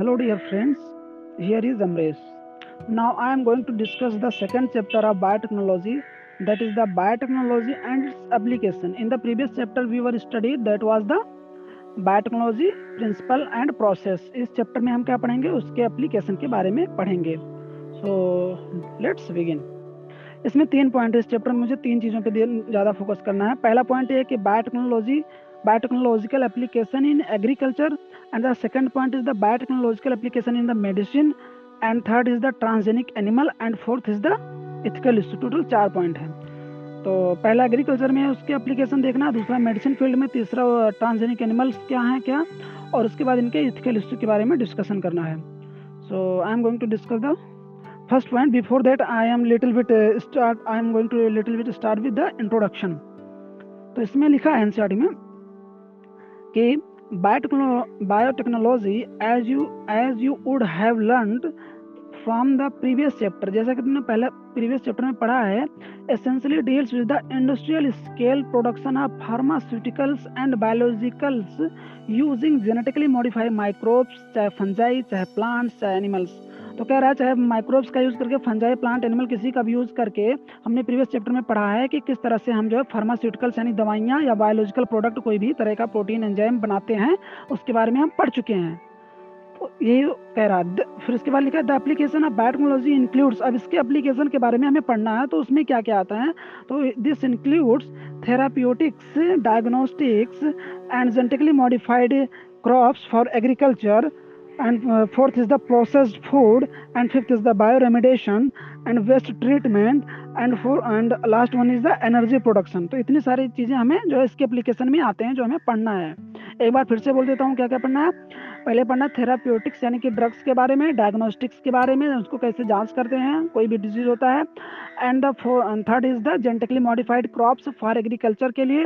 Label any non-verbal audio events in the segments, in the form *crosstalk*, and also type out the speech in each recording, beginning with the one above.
Hello, dear friends. Here is Amresh. Now, I am going to discuss the second chapter of biotechnology, that is the biotechnology and its application. In the previous chapter, we were studied that was the biotechnology principle and process इस chapter में हम क्या पढ़ेंगे उसके application के बारे में पढ़ेंगे सो लेट्स बिगिन इसमें तीन पॉइंट है इस चैप्टर में मुझे तीन चीज़ों पे ज़्यादा फोकस करना है पहला पॉइंट ये है कि biotechnology biotechnological application in agriculture and the second point is the biotechnological application in the medicine. And third is the transgenic animal. And fourth is the ethical issue total चार point हैं। तो पहला agriculture में है, उसके application देखना। दूसरा medicine field में। तीसरा ट्रांसजेनिक एनिमल्स क्या हैं, क्या? और उसके बाद इनके इथिकल इशू के बारे में डिस्कशन करना है। So I am going to discuss the first point before that I am little bit start I am going to little bit start with the introduction तो इसमें लिखा है एनसीआरटी में कि biotechnology as you as you would have learn from the previous chapter जैसा कि तुमने पहले प्रीवियस चैप्टर में पढ़ा है essentially deals with the industrial scale production of pharmaceuticals and biologicals using genetically modified microbes चाहे फंजाई चाहे प्लांट्स चाहे एनिमल्स तो कह रहा है, चाहे माइक्रोब्स का यूज़ करके फंजाई प्लांट एनिमल किसी का भी यूज़ करके हमने प्रीवियस चैप्टर में पढ़ा है कि किस तरह से हम जो है फार्मास्यूटिकल्स यानी दवाइयाँ या बायोलॉजिकल प्रोडक्ट कोई भी तरह का प्रोटीन एंजाइम बनाते हैं, उसके बारे में हम पढ़ चुके हैं। तो ये कह रहा है फिर इसके बाद लिखा है, the application of biotechnology includes अब इसके एप्लीकेशन के बारे में हमें पढ़ना है तो उसमें क्या क्या आता है? तो this includes therapeutics diagnostics and genetically modified crops for agriculture and uh, fourth is the processed food and fifth is the bioremediation and waste treatment and four and last one is the energy production तो इतनी सारी चीज़ें हमें जो है इसके application में आते हैं जो हमें पढ़ना है। एक बार फिर से बोल देता हूँ क्या क्या पढ़ना है? पहले पढ़ना थेराप्यूटिक्स यानी कि ड्रग्स के बारे में, डायग्नोस्टिक्स के बारे में, उसको कैसे जाँच करते हैं, कोई भी डिज़ीज़ होता है। And the third is the genetically modified crops for agriculture के लिए।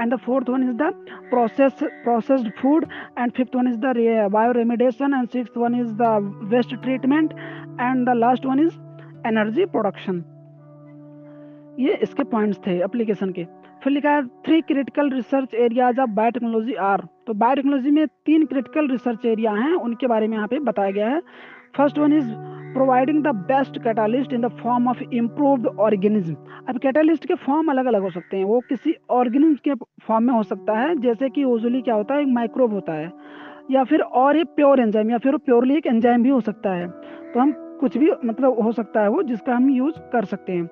And the fourth one is the process processed food and fifth one is the bioremediation and six one is the waste treatment and the last one is energy production ये इसके points थे application के। फिर लिखा है three critical research areas of biotechnology are तो biotechnology में तीन क्रिटिकल रिसर्च एरिया हैं, उनके बारे में यहाँ पे बताया गया है। First one is providing the best catalyst in the form of improved organism अब कैटालिस्ट के फॉर्म अलग अलग हो सकते हैं। वो किसी ऑर्गेनिज्म के फॉर्म में हो सकता है, जैसे कि यूजली क्या होता है, एक माइक्रोब होता है, या फिर और एक प्योर एंजाइम या फिर प्योरली एक एंजाइम भी हो सकता है। तो हम कुछ भी मतलब हो सकता है वो, जिसका हम यूज़ कर सकते हैं।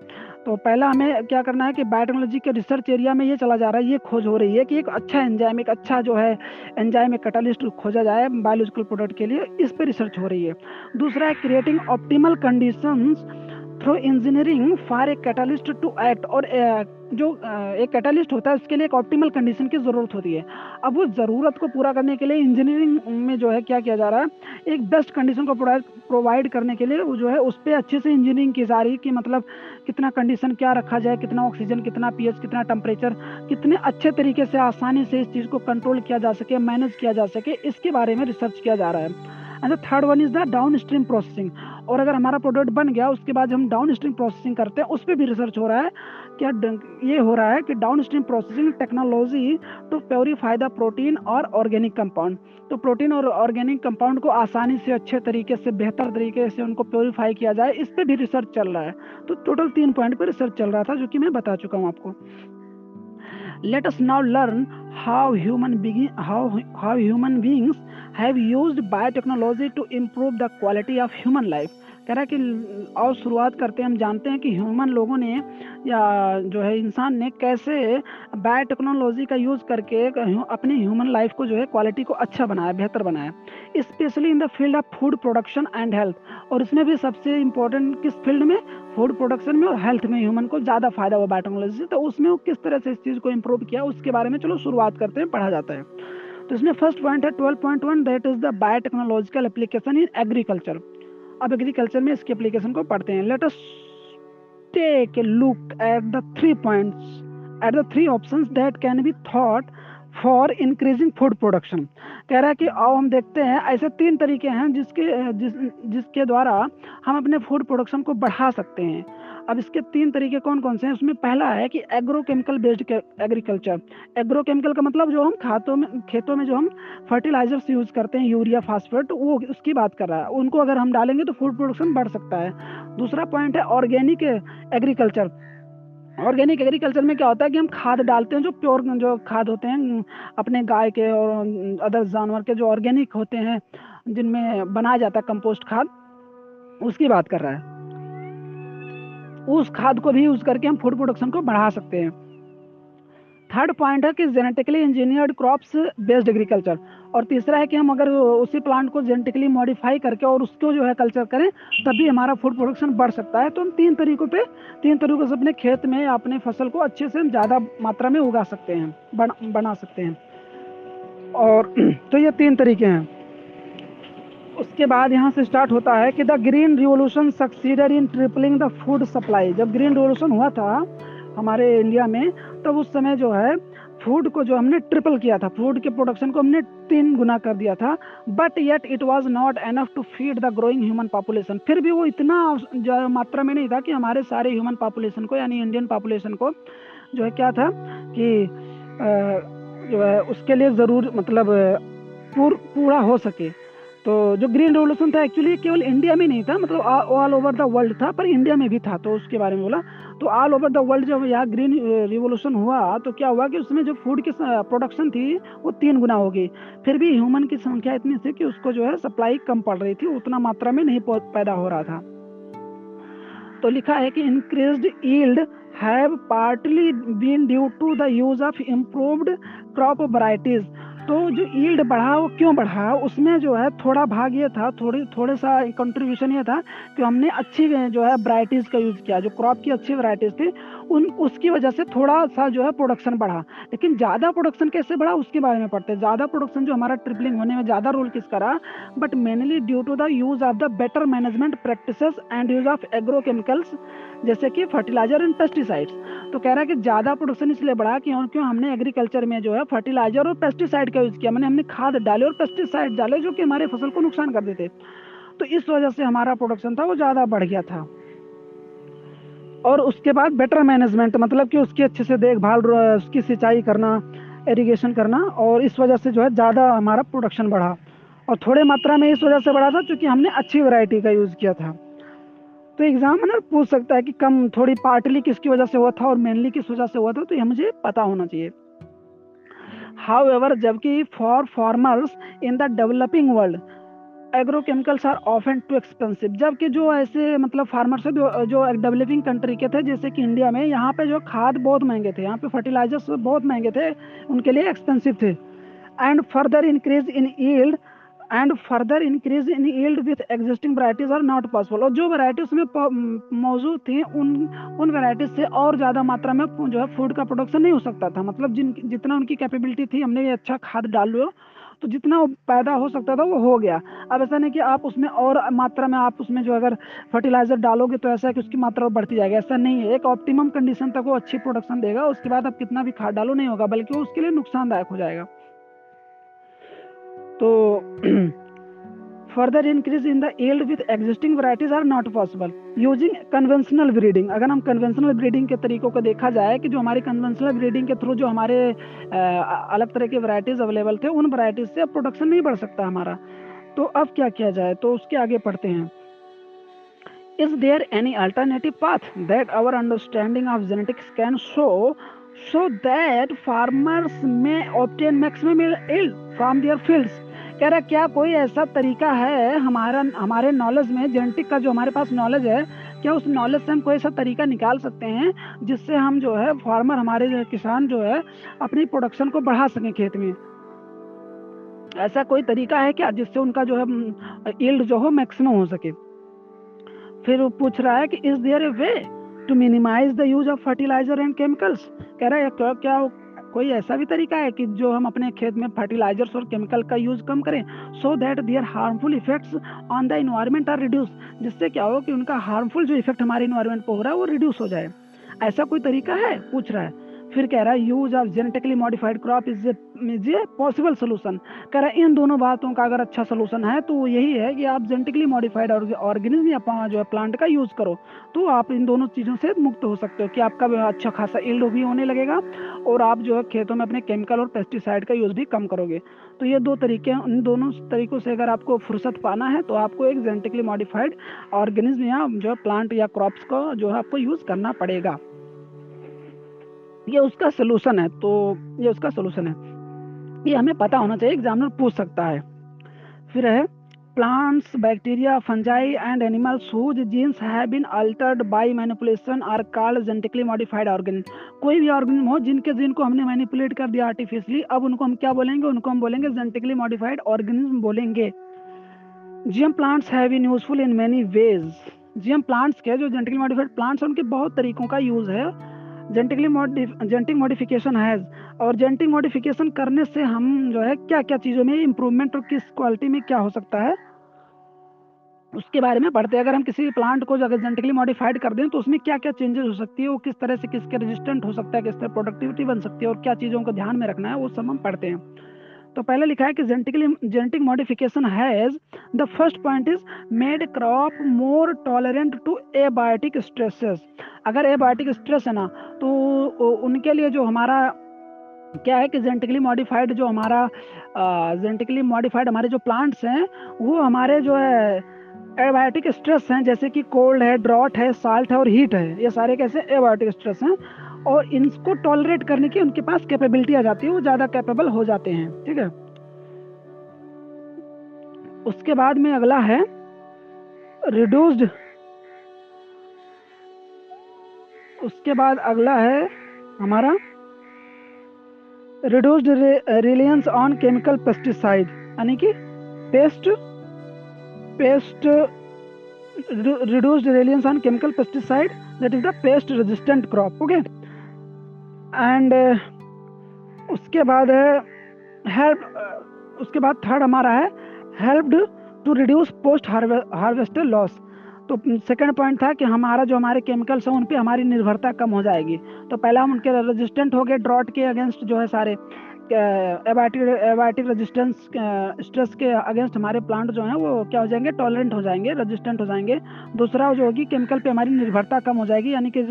तो पहला हमें क्या करना है कि बायोटेक्नोलॉजी के रिसर्च एरिया में ये चला जा रहा है, ये खोज हो रही है कि एक अच्छा एंजाइम एक अच्छा जो है एंजाइम एक कैटालिस्ट खोजा जाए बायोलॉजिकल प्रोडक्ट के लिए, इस पर रिसर्च हो रही है। दूसरा है creating optimal conditions through engineering for a catalyst to act और जो एक कैटालिस्ट होता है, उसके लिए एक ऑप्टिमल कंडीशन की ज़रूरत होती है। अब उस ज़रूरत को पूरा करने के लिए इंजीनियरिंग में जो है क्या किया जा रहा है? एक बेस्ट कंडीशन को प्रोवाइड करने के लिए वो जो है उस पर अच्छे से इंजीनियरिंग की जा रही है कि मतलब कितना कंडीशन क्या रखा जाए, कितना ऑक्सीजन कितना पीएच कितना टेम्परेचर कितने अच्छे तरीके से आसानी से इस चीज़ को कंट्रोल किया जा सके मैनेज किया जा सके, इसके बारे में रिसर्च किया जा रहा है। And third one is the downstream processing और अगर हमारा प्रोडक्ट बन गया, उसके बाद हम डाउन स्ट्रीम प्रोसेसिंग करते हैं, उस पर भी रिसर्च हो रहा है क्या ये हो रहा है कि downstream processing technology to purify the protein और ऑर्गेनिक कंपाउंड तो प्रोटीन और ऑर्गेनिक कंपाउंड को आसानी से, अच्छे तरीके से, बेहतर तरीके से उनको प्योरीफाई किया जाए, इस पर भी रिसर्च चल रहा है। तो टोटल तीन पॉइंट पर रिसर्च चल रहा था, जो कि मैं बता चुका हूँ आपको। Let us now learn how human being, how how human have used biotechnology to improve the quality of human life कह रहा है कि और शुरुआत करते हैं, हम जानते हैं कि ह्यूमन लोगों ने, या जो है इंसान ने कैसे बायोटेक्नोलॉजी का यूज़ करके अपनी ह्यूमन लाइफ को जो है क्वालिटी को अच्छा बनाया, बेहतर बनाया। Specially in the field of food production and health और इसमें भी सबसे इम्पोर्टेंट किस फ़ील्ड में? फ़ूड प्रोडक्शन में और हेल्थ में ह्यूमन को ज़्यादा फ़ायदा हुआ बायोटेक्नोलॉजी से। तो उसमें वो किस तरह से इस चीज़ को इम्प्रूव किया, उसके बारे में चलो शुरुआत करते हैं, पढ़ा जाता है। तो इसमें फ़र्स्ट पॉइंट है twelve point one that is the biotechnological application in agriculture अब एग्रीकल्चर में इसके एप्लीकेशन को पढ़ते हैं। Let us take a look at the three points at the three options that can be thought for increasing food production कह रहा है कि आओ हम देखते हैं, ऐसे तीन तरीके हैं जिसके, जिस, जिसके द्वारा हम अपने फ़ूड प्रोडक्शन को बढ़ा सकते हैं। अब इसके तीन तरीके कौन कौन से हैं? उसमें पहला है कि एग्रोकेमिकल बेस्ड एग्रीकल्चर एग्रोकेमिकल का मतलब जो हम खातों में, खेतों में जो हम फर्टिलाइजर्स यूज़ करते हैं यूरिया फास्फेट वो उसकी बात कर रहा है। उनको अगर हम डालेंगे तो फ़ूड प्रोडक्शन बढ़ सकता है। दूसरा पॉइंट है ऑर्गेनिक एग्रीकल्चर ऑर्गेनिक एग्रीकल्चर में क्या होता है कि हम खाद डालते हैं, जो प्योर जो खाद होते हैं, अपने गाय के और अदर जानवर के जो ऑर्गेनिक होते हैं, जिनमें बनाया जाता है कंपोस्ट खाद, उसकी बात कर रहा है। उस खाद को भी यूज़ करके हम फ़ूड प्रोडक्शन को बढ़ा सकते हैं। थर्ड पॉइंट है कि genetically engineered crops based agriculture और तीसरा है कि हम अगर उसी प्लांट को जेनेटिकली मॉडिफाई करके और उसको जो है कल्चर करें, तभी हमारा फ़ूड प्रोडक्शन बढ़ सकता है। तो हम तीन तरीकों पे, तीन तरीकों से अपने खेत में अपने फ़सल को अच्छे से हम ज़्यादा मात्रा में उगा सकते हैं, बना बना सकते हैं। और *clears throat* तो ये तीन तरीके हैं। उसके बाद यहाँ से स्टार्ट होता है कि the green revolution succeeded in tripling the food supply जब ग्रीन रिवोल्यूशन हुआ था हमारे इंडिया में तब उस समय जो है फ़ूड को जो हमने ट्रिपल किया था. फ़ूड के प्रोडक्शन को हमने तीन गुना कर दिया था but yet it was not enough to feed the growing human population फिर भी वो इतना मात्रा में नहीं था कि हमारे सारे ह्यूमन पॉपुलेशन को यानी इंडियन पॉपुलेशन को जो है क्या था कि जो है उसके लिए ज़रूर मतलब पूर, पूरा हो सके। तो जो ग्रीन रेवोल्यूशन था एक्चुअली केवल इंडिया में नहीं था मतलब ऑल ओवर द वर्ल्ड था, पर इंडिया में भी था तो उसके बारे में बोला। तो ऑल ओवर द वर्ल्ड जब यहाँ ग्रीन रिवोल्यूशन हुआ तो क्या हुआ कि उसमें जो फ़ूड की प्रोडक्शन थी, वो तीन गुना हो गई। फिर भी ह्यूमन की संख्या इतनी थी कि उसको जो है सप्लाई कम पड़ रही थी, उतना मात्रा में नहीं पैदा हो रहा था। तो लिखा है कि increase yield have partly been due to the use of improved crop varieties तो जो ईल्ड बढ़ा, वो क्यों बढ़ा? उसमें जो है थोड़ा भाग ये था, थोड़ी, थोड़े सा कंट्रीब्यूशन ये था कि हमने अच्छी, जो है वराइटीज़ का यूज़ किया। जो क्रॉप की अच्छी वराइटीज़ थी उन, उसकी वजह से थोड़ा सा जो है प्रोडक्शन बढ़ा। लेकिन ज़्यादा प्रोडक्शन कैसे बढ़ा, उसके बारे में पढ़ते हैं। ज़्यादा प्रोडक्शन जो हमारा ट्रिपलिंग होने में ज़्यादा रोल किसका रहा? But mainly due to the use of the better management practice and use of agrochemicals जैसे कि फर्टिलाइज़र एंड पेस्टिसाइड्स तो कह रहा है कि ज़्यादा प्रोडक्शन इसलिए बढ़ा क्यों क्यों हमने एग्रीकल्चर में जो है फर्टिलाइज़र और पेस्टिसाइड का यूज़ किया। मैंने हमने खाद डाले और पेस्टिसाइड डाले जो कि हमारे फ़सल को नुकसान कर देते। तो इस वजह से हमारा प्रोडक्शन था वो ज़्यादा बढ़ गया था। और उसके बाद बेटर मैनेजमेंट मतलब कि उसकी अच्छे से देखभाल उसकी सिंचाई करना इरिगेशन करना और इस वजह से जो है ज़्यादा हमारा प्रोडक्शन बढ़ा। और थोड़े मात्रा में इस वजह से बढ़ा था क्योंकि हमने अच्छी वैरायटी का यूज़ किया था। तो एग्जामिनर पूछ सकता है कि कम, थोड़ी पार्टली किसकी वजह से हुआ था और मेनली किस वजह से हुआ था तो ये मुझे पता होना चाहिए। हाउ एवर जबकि for farmers in the developing world agrochemicals are often too expensive जबकि जो ऐसे मतलब फार्मर्स है, जो डेवलपिंग कंट्री के थे, जैसे कि इंडिया में, यहाँ पे जो खाद बहुत महँगे थे, यहाँ पे फर्टिलाइजर्स बहुत महँगे थे, उनके लिए एक्सपेंसिव थे। And further increase in yield and further increase in yield with existing varieties are not possible और जो वराइटी उसमें मौजूद थी, उन उन वराइटीज से और ज़्यादा मात्रा में जो है फ़ूड का प्रोडक्शन नहीं हो सकता था। मतलब जिन, जितना उनकी कैपेबिलिटी थी, हमने ये अच्छा खाद डाल लो तो जितना पैदा हो सकता था वो हो गया। अब ऐसा नहीं कि आप उसमें और मात्रा में आप उसमें जो अगर फर्टिलाइज़र डालोगे तो ऐसा है कि उसकी मात्रा बढ़ती जाएगी। ऐसा नहीं है। एक ऑप्टिमम कंडीशन तक वो अच्छी प्रोडक्शन देगा, उसके बाद आप कितना भी खाद डालो नहीं होगा, बल्कि उसके लिए नुकसानदायक हो जाएगा। तो *clears throat* further increase in the yield with existing varieties are not possible using conventional breeding अगर हम कन्वेंशनल ब्रीडिंग के तरीकों को देखा जाए कि जो हमारी कन्वेंशनल ब्रीडिंग के थ्रू जो हमारे अलग तरह के वराइटीज अवेलेबल थे, उन वराइटीज से अब प्रोडक्शन नहीं बढ़ सकता हमारा। तो अब क्या किया जाए? तो उसके आगे पढ़ते हैं। Is there any alternative path that our understanding of genetics can show so that farmers may obtain maximum yield from their कह रहा, क्या कोई ऐसा तरीका है हमारा, हमारे नॉलेज में जेनेटिक का जो हमारे पास नॉलेज है, क्या उस नॉलेज से हम कोई ऐसा तरीका निकाल सकते हैं, जिससे हम जो है फार्मर हमारे जो किसान जो है, अपनी प्रोडक्शन को बढ़ा सकें खेत में? ऐसा कोई तरीका है क्या, जिससे उनका जो है ईल्ड जो हो मैक्सिमम हो सके? फिर वो पूछ रहा है कि is there a way to minimise the use of fertiliser and chemicals कह रहा है, क्या क्या कोई ऐसा भी तरीका है कि जो हम अपने खेत में फर्टिलाइजर्स और केमिकल का यूज़ कम करें so that their harmful effects on the environment are reduce जिससे क्या हो कि उनका हार्मफुल जो इफ़ेक्ट हमारे इन्वायरमेंट पर हो रहा है, वो रिड्यूस हो जाए। ऐसा कोई तरीका है? पूछ रहा है। फिर कह रहा है use of genetically modified crop is is a possible solution कह रहा है इन दोनों बातों का अगर अच्छा सोल्यूशन है तो यही है कि आप जेनेटिकली मॉडिफाइड ऑर्गेनिज्म या जो है प्लांट का यूज़ करो तो आप इन दोनों चीज़ों से मुक्त हो सकते हो कि आपका अच्छा खासा इल्ड भी होने लगेगा और आप जो है खेतों में अपने केमिकल और पेस्टिसाइड का यूज़ भी कम करोगे। तो ये दो तरीके इन दोनों तरीकों से अगर आपको फुर्सत पाना है तो आपको एक जेनेटिकली मॉडिफाइड ऑर्गेनिज्म या जो है प्लांट या क्रॉप्स को जो है आपको यूज़ करना पड़ेगा। ये उसका सोल्यूशन है तो ये उसका सोल्यूशन है। ये हमें पता होना चाहिए एग्जामिनर पूछ सकता है। फिर है, plants, bacteria, fungi and animals whose genes have been altered by manipulation are called genetically modified organism कोई भी ऑर्गेनिज्म हो, जिनके जीन को हमने मैनिपुलेट कर दिया आर्टिफिशियली अब उनको हम क्या बोलेंगे? उनको हम बोलेंगे जेनेटिकली मॉडिफाइड ऑर्गेनिज्म बोलेंगे। GM plants have been useful in many ways GM plants के जो जेनेटिकली मॉडिफाइड प्लांट्स हैं, उनके बहुत तरीकों का यूज़ है। जेनेटिकली जेनेटिक मॉडिफिकेशन हैज़ और जेनेटिक मॉडिफिकेशन करने से हम जो है क्या क्या चीज़ों में इम्प्रूवमेंट और किस क्वालिटी में क्या हो सकता है? उसके बारे में पढ़ते हैं। अगर हम किसी प्लांट को अगर जेनेटिकली मॉडिफाइड कर दें तो उसमें क्या क्या चेंजेस हो सकती है, वो किस तरह से किसके रेजिस्टेंट हो सकता है, किस तरह प्रोडक्टिविटी बन सकती है और क्या चीज़ों को ध्यान में रखना है, वो सब हम पढ़ते हैं। तो पहले लिखा है कि genetically genetic modification has the first point is made crop more tolerant to abiotic stresses अगर एबायोटिक स्ट्रेस है ना तो उनके लिए जो हमारा क्या है कि जेनेटिकली मॉडिफाइड जो हमारा जेनेटिकली मॉडिफाइड हमारे जो प्लांट्स हैं, वो हमारे जो है एबायोटिक स्ट्रेस हैं, जैसे कि कोल्ड है ड्रॉट है साल्ट है और हीट है। ये सारे कैसे एबायोटिक स्ट्रेस हैं? और इनको टॉलरेट करने की उनके पास कैपेबिलिटी आ जाती है, वो ज़्यादा कैपेबल हो जाते हैं, ठीक है? उसके बाद में अगला है रिड्यूस्ड उसके बाद अगला है हमारा reduced reliance on chemical pesticide यानी कि pest pest reduced reliance on chemical pesticide, that is the pest resistant crop, okay? And uh, उसके बाद हेल्प uh, उसके बाद थर्ड हमारा है helped to reduce post harvester loss तो सेकंड पॉइंट था कि हमारा जो हमारे केमिकल्स हैं उन पर हमारी निर्भरता कम हो जाएगी. तो पहला हम उनके रेजिस्टेंट हो गए ड्रॉट के अगेंस्ट जो है सारे. एबायोटिक एबायोटिक रेजिस्टेंस स्ट्रेस के अगेंस्ट हमारे प्लांट जो हैं, वो क्या हो जाएँगे? टॉलरेंट हो जाएँगे रेजिस्टेंट हो जाएँगे। दूसरा जो होगी केमिकल पे हमारी निर्भरता कम हो जाएगी, यानी कि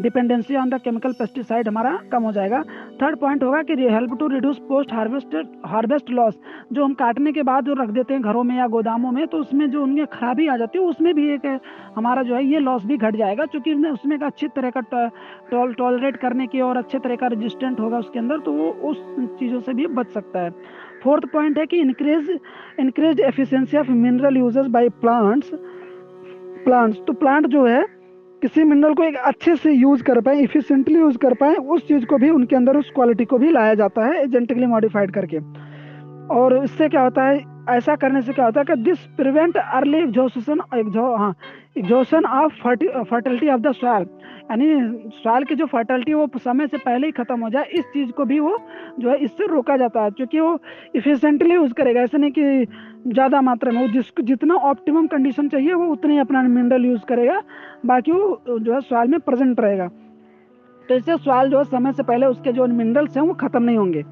dependency on the chemical pesticide हमारा कम हो जाएगा। थर्ड पॉइंट होगा कि help to reduce post harvest harvest loss जो हम काटने के बाद जो रख देते हैं घरों में या गोदामों में तो उसमें जो उनमें खराबी आ जाती है, उसमें भी एक, हमारा जो है, ये लॉस भी घट जाएगा, क्योंकि उसमें अच्छी तरह का टॉलरेट करने की और अच्छे तरह का रजिस्टेंट होगा उसके अंदर तो वो उस चीज़ों से भी बच सकता है। फोर्थ पॉइंट है कि increase increase efficiency of mineral uses by plants plants तो प्लांट जो है, किसी मिनरल को एक अच्छे से यूज़ कर पाए इफिशिएंटली यूज़ कर पाए, उस चीज़ को भी, उनके अंदर उस क्वालिटी को भी लाया जाता है जेनेटिकली मॉडिफाइड करके। और इससे क्या होता है, ऐसा करने से क्या होता है कि दिस प्रिवेंट अर्ली एग्जॉशन हाँ exhaustion of fertility of the soil यानी सॉइल की जो फर्टिलिटी वो समय से पहले ही खत्म हो जाए, इस चीज़ को भी वो जो है इससे रोका जाता है, क्योंकि वो इफिशेंटली यूज़ करेगा। ऐसा नहीं कि ज़्यादा मात्रा में, वो जिसको जितना ऑप्टिमम कंडीशन चाहिए, वो उतनी अपना मिनरल यूज़ करेगा, बाकी वो जो है सॉइल में प्रेजेंट रहेगा। तो इससे सॉइल जो है समय से पहले उसके जो मिनरल्स हैं, वो ख़त्म नहीं होंगे।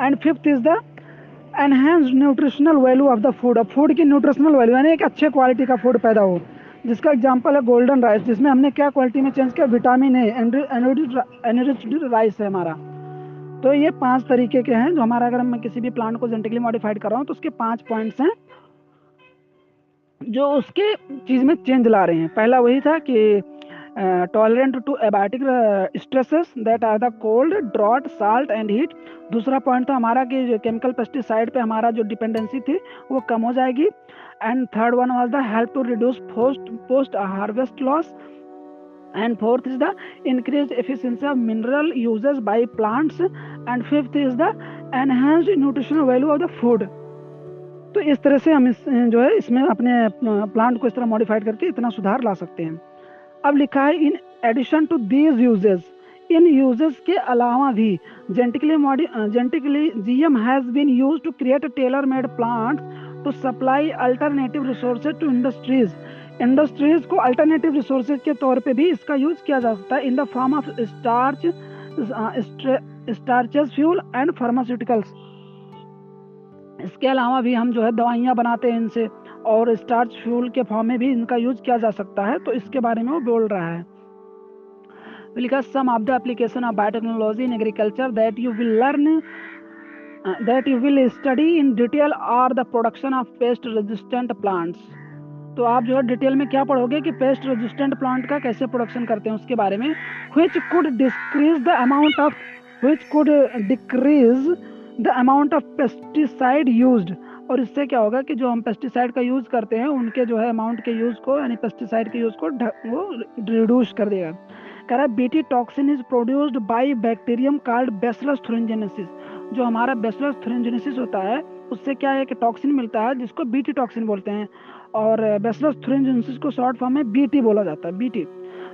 And fifth is the enhance nutritional value of the food food की न्यूट्रिशनल वैल्यू यानी एक अच्छे क्वालिटी का फ़ूड पैदा हो। जिसका एग्जांपल है गोल्डन राइस जिसमें हमने क्या क्वालिटी में चेंज किया? विटामिन ए एनरिच्ड राइस है हमारा। तो ये पाँच तरीके के हैं जो हमारा अगर मैं किसी भी प्लांट को जेनेटिकली मॉडिफाइड कर रहा हूँ तो उसके पाँच पॉइंट्स हैं जो उसके चीज़ में चेंज ला रहे हैं। पहला वही था कि tolerant to abiotic stresses that are the cold drought salt and heat दूसरा पॉइंट था हमारा कि केमिकल पेस्टिसाइड पे हमारा जो डिपेंडेंसी थी, वो कम हो जाएगी। And third one was the help to reduce post post harvest loss and fourth is the increased efficiency of mineral uses by plants. And fifth is the enhanced nutritional value of the food. तो इस तरह से हम इस, जो है, इसमें अपने प्लांट को इस तरह मॉडिफाइड करके इतना सुधार ला सकते हैं। अब लिखा है in addition to these uses in uses के अलावा भी genetically मॉडि genetically GM has been use to create tailor made plant to supply alternative resources to industries industries को अल्टरनेटिव रिसोर्सेज के तौर पे भी इसका यूज़ किया जा सकता है in the form of starch starches fuel and pharmaceuticals इसके अलावा भी हम जो है दवाइयाँ बनाते हैं इनसे और स्टार्च फ्यूल के फॉर्म में भी इनका यूज़ किया जा सकता है तो इसके बारे में वो बोल रहा है। Because some of the application of biotechnology in agriculture that you will learn uh, that you will study in detail are the production of pest resistant plants. तो आप जो है डिटेल में क्या पढ़ोगे कि पेस्ट रेजिस्टेंट प्लांट का कैसे प्रोडक्शन करते हैं उसके बारे में? Which could decrease the amount of which could decrease the amount of pesticide used. और इससे क्या होगा कि जो हम पेस्टिसाइड का यूज़ करते हैं उनके जो है अमाउंट के यूज़ को यानी पेस्टिसाइड के यूज़ को वो रिड्यूस कर देगा। कह रहा है BT toxin is produced by bacterium called Bacillus thuringiensis जो हमारा बेसलस थ्रेंजेनेसिस होता है, उससे क्या है कि टॉक्सिन मिलता है, जिसको बीटी टॉक्सिन बोलते हैं। और बेसलस थ्रेंजेनेसिस को शॉर्ट फॉर्म में बीटी बोला जाता है बीटी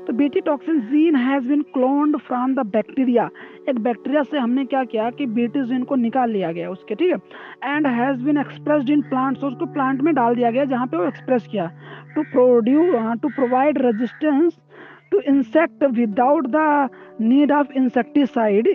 तो BT toxin gene has been cloned from the bacteria एक बैक्टीरिया से हमने क्या किया कि बीटी जीन को निकाल लिया गया उसके, ठीक है? And has been expressed in plants उसको प्लांट में डाल दिया गया, जहाँ पे वो एक्सप्रेस किया। To produce to provide resistance to insect without the need of insecticide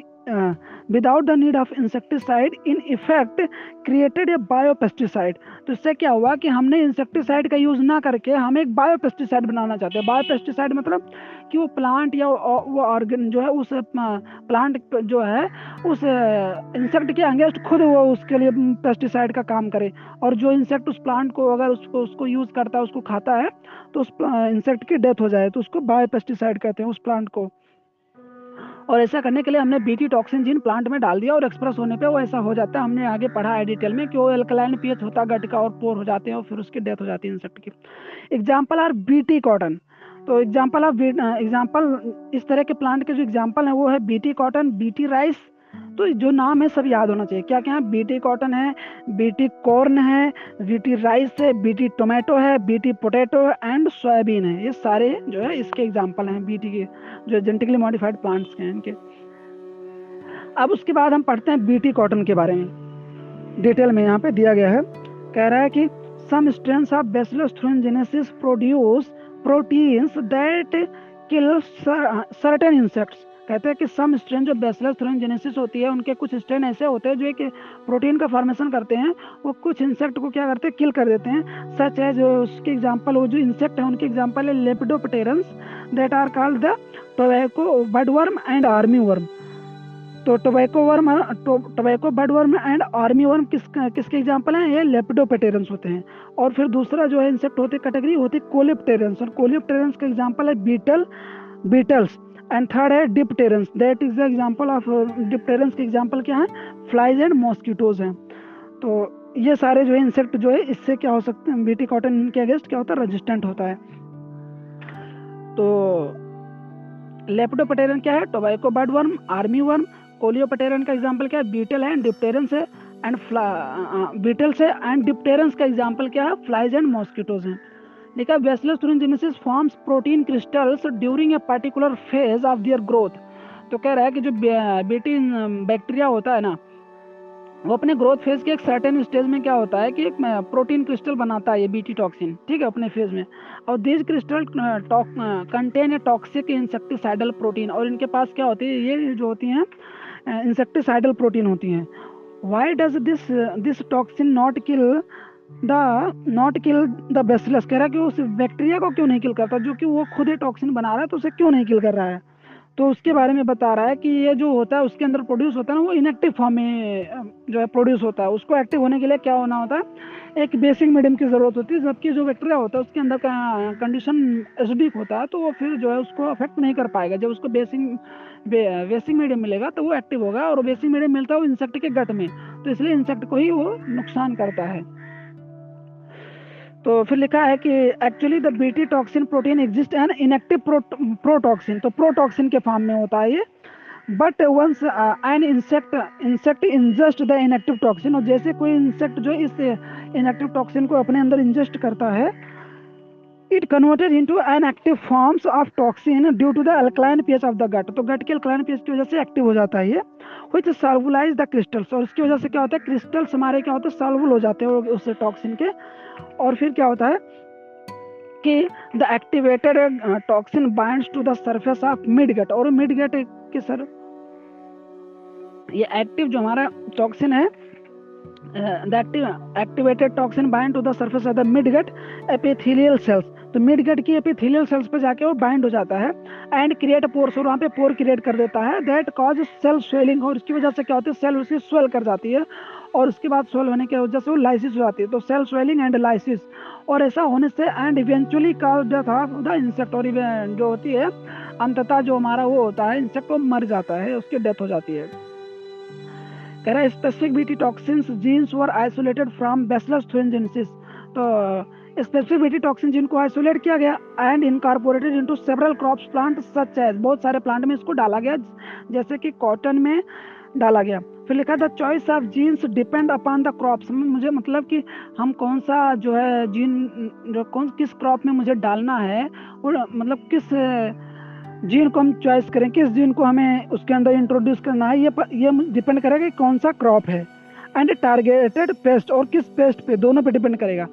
uh, the need of insecticide in effect created a biopesticide. तो इससे क्या हुआ कि हमने इंसेक्टिसाइड का यूज़ ना करके हम एक बायोपेस्टिसाइड बनाना चाहते हैं। बायोपेस्टिसाइड मतलब कि वो प्लांट या वो ऑर्गन जो है उस प्लांट जो है उस इंसेक्ट के अगेंस्ट खुद वो उसके लिए पेस्टिसाइड का काम करे। और जो इंसेक्ट उस प्लांट को अगर उसको उसको यूज़ करता है उसको खाता है तो उस इंसेक्ट की डेथ हो जाए तो उसको बायोपेस्टिसाइड कहते हैं उस प्लांट को। और ऐसा करने के लिए हमने बीटी टॉक्सिन जीन प्लांट में डाल दिया और एक्सप्रेस होने पे वो ऐसा हो जाता है। हमने आगे पढ़ा है डिटेल में कि वो एल्कलाइन पीएच होता गट का और पोर हो जाते हैं और फिर उसकी डेथ हो जाती है इंसेक्ट की। एग्ज़ाम्पल आर बीटी कॉटन तो एग्ज़ाम्पल ऑफ़ एग्ज़ाम्पल इस तरह के प्लांट के जो एग्ज़ाम्पल है, वो है बीटी कॉटन बीटी राइस तो जो नाम है, सब याद होना चाहिए। क्या क्या है? बीटी कॉटन है, बीटी कॉर्न है, बीटी राइस है, बीटी टोमेटो है, बीटी पोटैटो एंड सोयाबीन है। ये सारे जो है, इसके एग्ज़ाम्पल हैं, बीटी के, जो जेनेटिकली मॉडिफाइड प्लांट्स के हैं इनके। अब उसके बाद हम पढ़ते हैं बीटी कॉटन के बारे में। डिटेल में यहाँ पे दिया गया है। कह रहा है कि some strains of Bacillus thuringiensis produce proteins that kill certain insects कहते हैं कि सम स्ट्रेन जो बेसलस थ्रोजेनेसिस होती है, उनके कुछ स्ट्रेन ऐसे होते हैं जो एक प्रोटीन का फॉर्मेशन करते हैं, वो कुछ इंसेक्ट को क्या करते हैं किल कर देते हैं। सच है जो उसके एग्ज़ाम्पल वो जो इंसेक्ट है, उनके एग्ज़ाम्पल है lepidopterans that are called the tobacco budworm and army worm तो tobacco worm tobacco bud worm and army worm किस, किसके एग्ज़ाम्पल हैं? ये लेपिडोपेटेरन्स होते हैं। और फिर दूसरा जो है इंसेक्ट होते कैटेगरी होती है कोलिप्टेरन्स और कोलिप्टेरन्स का एग्ज़ाम्पल है बीटल बीटल्स एंड थर्ड है dipterans that is the example of dipterans के एग्जांपल क्या है? फ्लाइज एंड मॉस्किटोज हैं. तो ये सारे जो है इंसेक्ट जो है, इससे क्या हो सकते हैं? बीटी कॉटन के अगेंस्ट क्या होता है? रेजिस्टेंट होता है. तो लेप्टोपटेरन क्या है? Tobacco bird worm army worm coleopteran का एग्जांपल क्या है? बीटल है डिप्टेरेंस है. एंड बीटल्स है एंड डिप्टेरेंस का एग्जांपल क्या है? फ्लाइज एंड मॉस्किटोज हैं. देखा Bacillus thuringiensis forms protein crystals during a particular phase of their growth तो कह रहा है कि जो बेटी बैक्टीरिया होता है ना, वो अपने ग्रोथ फ़ेज़ के एक सर्टेन स्टेज में क्या होता है कि एक प्रोटीन क्रिस्टल बनाता है ये बीटी टॉक्सिन ठीक है, अपने फ़ेज़ में। और this crystal contain a toxic insecticidal protein और इनके पास क्या होती है, ये जो होती हैं इंसेक्टिसाइडल प्रोटीन होती हैं। Why does this this toxin not kill the not kill the Bacillus. कह रहा है कि उस बैक्टीरिया को क्यों नहीं किल करता? जो कि वो खुद ही टॉक्सिन बना रहा है तो उसे क्यों नहीं किल कर रहा है? तो उसके बारे में बता रहा है कि ये जो होता है, उसके अंदर प्रोड्यूस होता है ना, वो इनएक्टिव फॉर्म में जो है प्रोड्यूस होता है। उसको एक्टिव होने के लिए क्या होना होता है? एक बेसिक मीडियम की ज़रूरत होती है, जबकि जो बैक्टीरिया होता है, उसके अंदर का कंडीशन एसिडिक होता है तो वो फिर जो है उसको अफेक्ट नहीं कर पाएगा। जब उसको बेसिक बेसिक मीडियम मिलेगा तो वो एक्टिव होगा, और बेसिक मीडियम मिलता है वो इंसेक्ट के गट में। तो इसलिए इंसेक्ट को ही वो नुकसान करता है। तो फिर लिखा है कि actually the BT toxin protein exist an inactive protoxin तो प्रोटॉक्सिन के फॉर्म में होता है ये। But once an insect insect ingest the inactive toxin और जैसे कोई इंसेक्ट जो इस इनएक्टिव टॉक्सिन को अपने अंदर इंजस्ट करता है it converted into an active forms of toxin due to the alkaline pH of the gut तो गट के अल्कलाइन पीएच की वजह से एक्टिव हो जाता है ये विच सॉल्वलाइज द क्रिस्टल्स और इसकी वजह से क्या होता है? क्रिस्टल्स हमारे क्या होते हैं? सॉल्वल हो जाते हैं उस टॉक्सिन के। और फिर क्या होता है कि the activated toxin binds to the surface of mid gut और मिड गट के सर ये एक्टिव जो हमारा टॉक्सिन है activated toxin bind to the surface of the midgut epithelial cells तो मिडगट की एपिथेलियल सेल्स पे जाके वो बाइंड हो जाता है एंड क्रिएट पोर्स और वहाँ पे पोर क्रिएट कर देता है। दैट कॉज सेल स्वेलिंग और इसकी वजह से क्या होती है? सेल उसकी स्वेल कर जाती है और उसके बाद स्वेल होने की वजह से वो लाइसिस हो जाती है। तो सेल स्वेलिंग एंड लाइसिस और ऐसा होने से and eventually cause death of the insect और जो होती है, अंततः जो हमारा वो होता है इंसेक्ट वो मर जाता है, उसकी डेथ हो जाती है। कह रहा है specific BT toxins genes were isolated from Bacillus thuringiensis तो स्पेसिफिक बीटी टॉक्सिन जिनको आइसोलेट किया गया and incorporated into several crops plant such as बहुत सारे प्लांट में इसको डाला गया, जैसे कि कॉटन में डाला गया। फिर लिखा the choice of genes depend upon the crops मुझे मतलब कि हम कौन सा जो है जीन जो कौन, किस क्रॉप में मुझे डालना है और मतलब किस जीन को हम चॉइस करें किस जीन को हमें उसके अंदर इंट्रोड्यूस करना है, ये ये डिपेंड करेगा कि कौन सा क्रॉप है एंड टारगेटेड पेस्ट और किस पेस्ट पे, दोनों पे डिपेंड करेगा।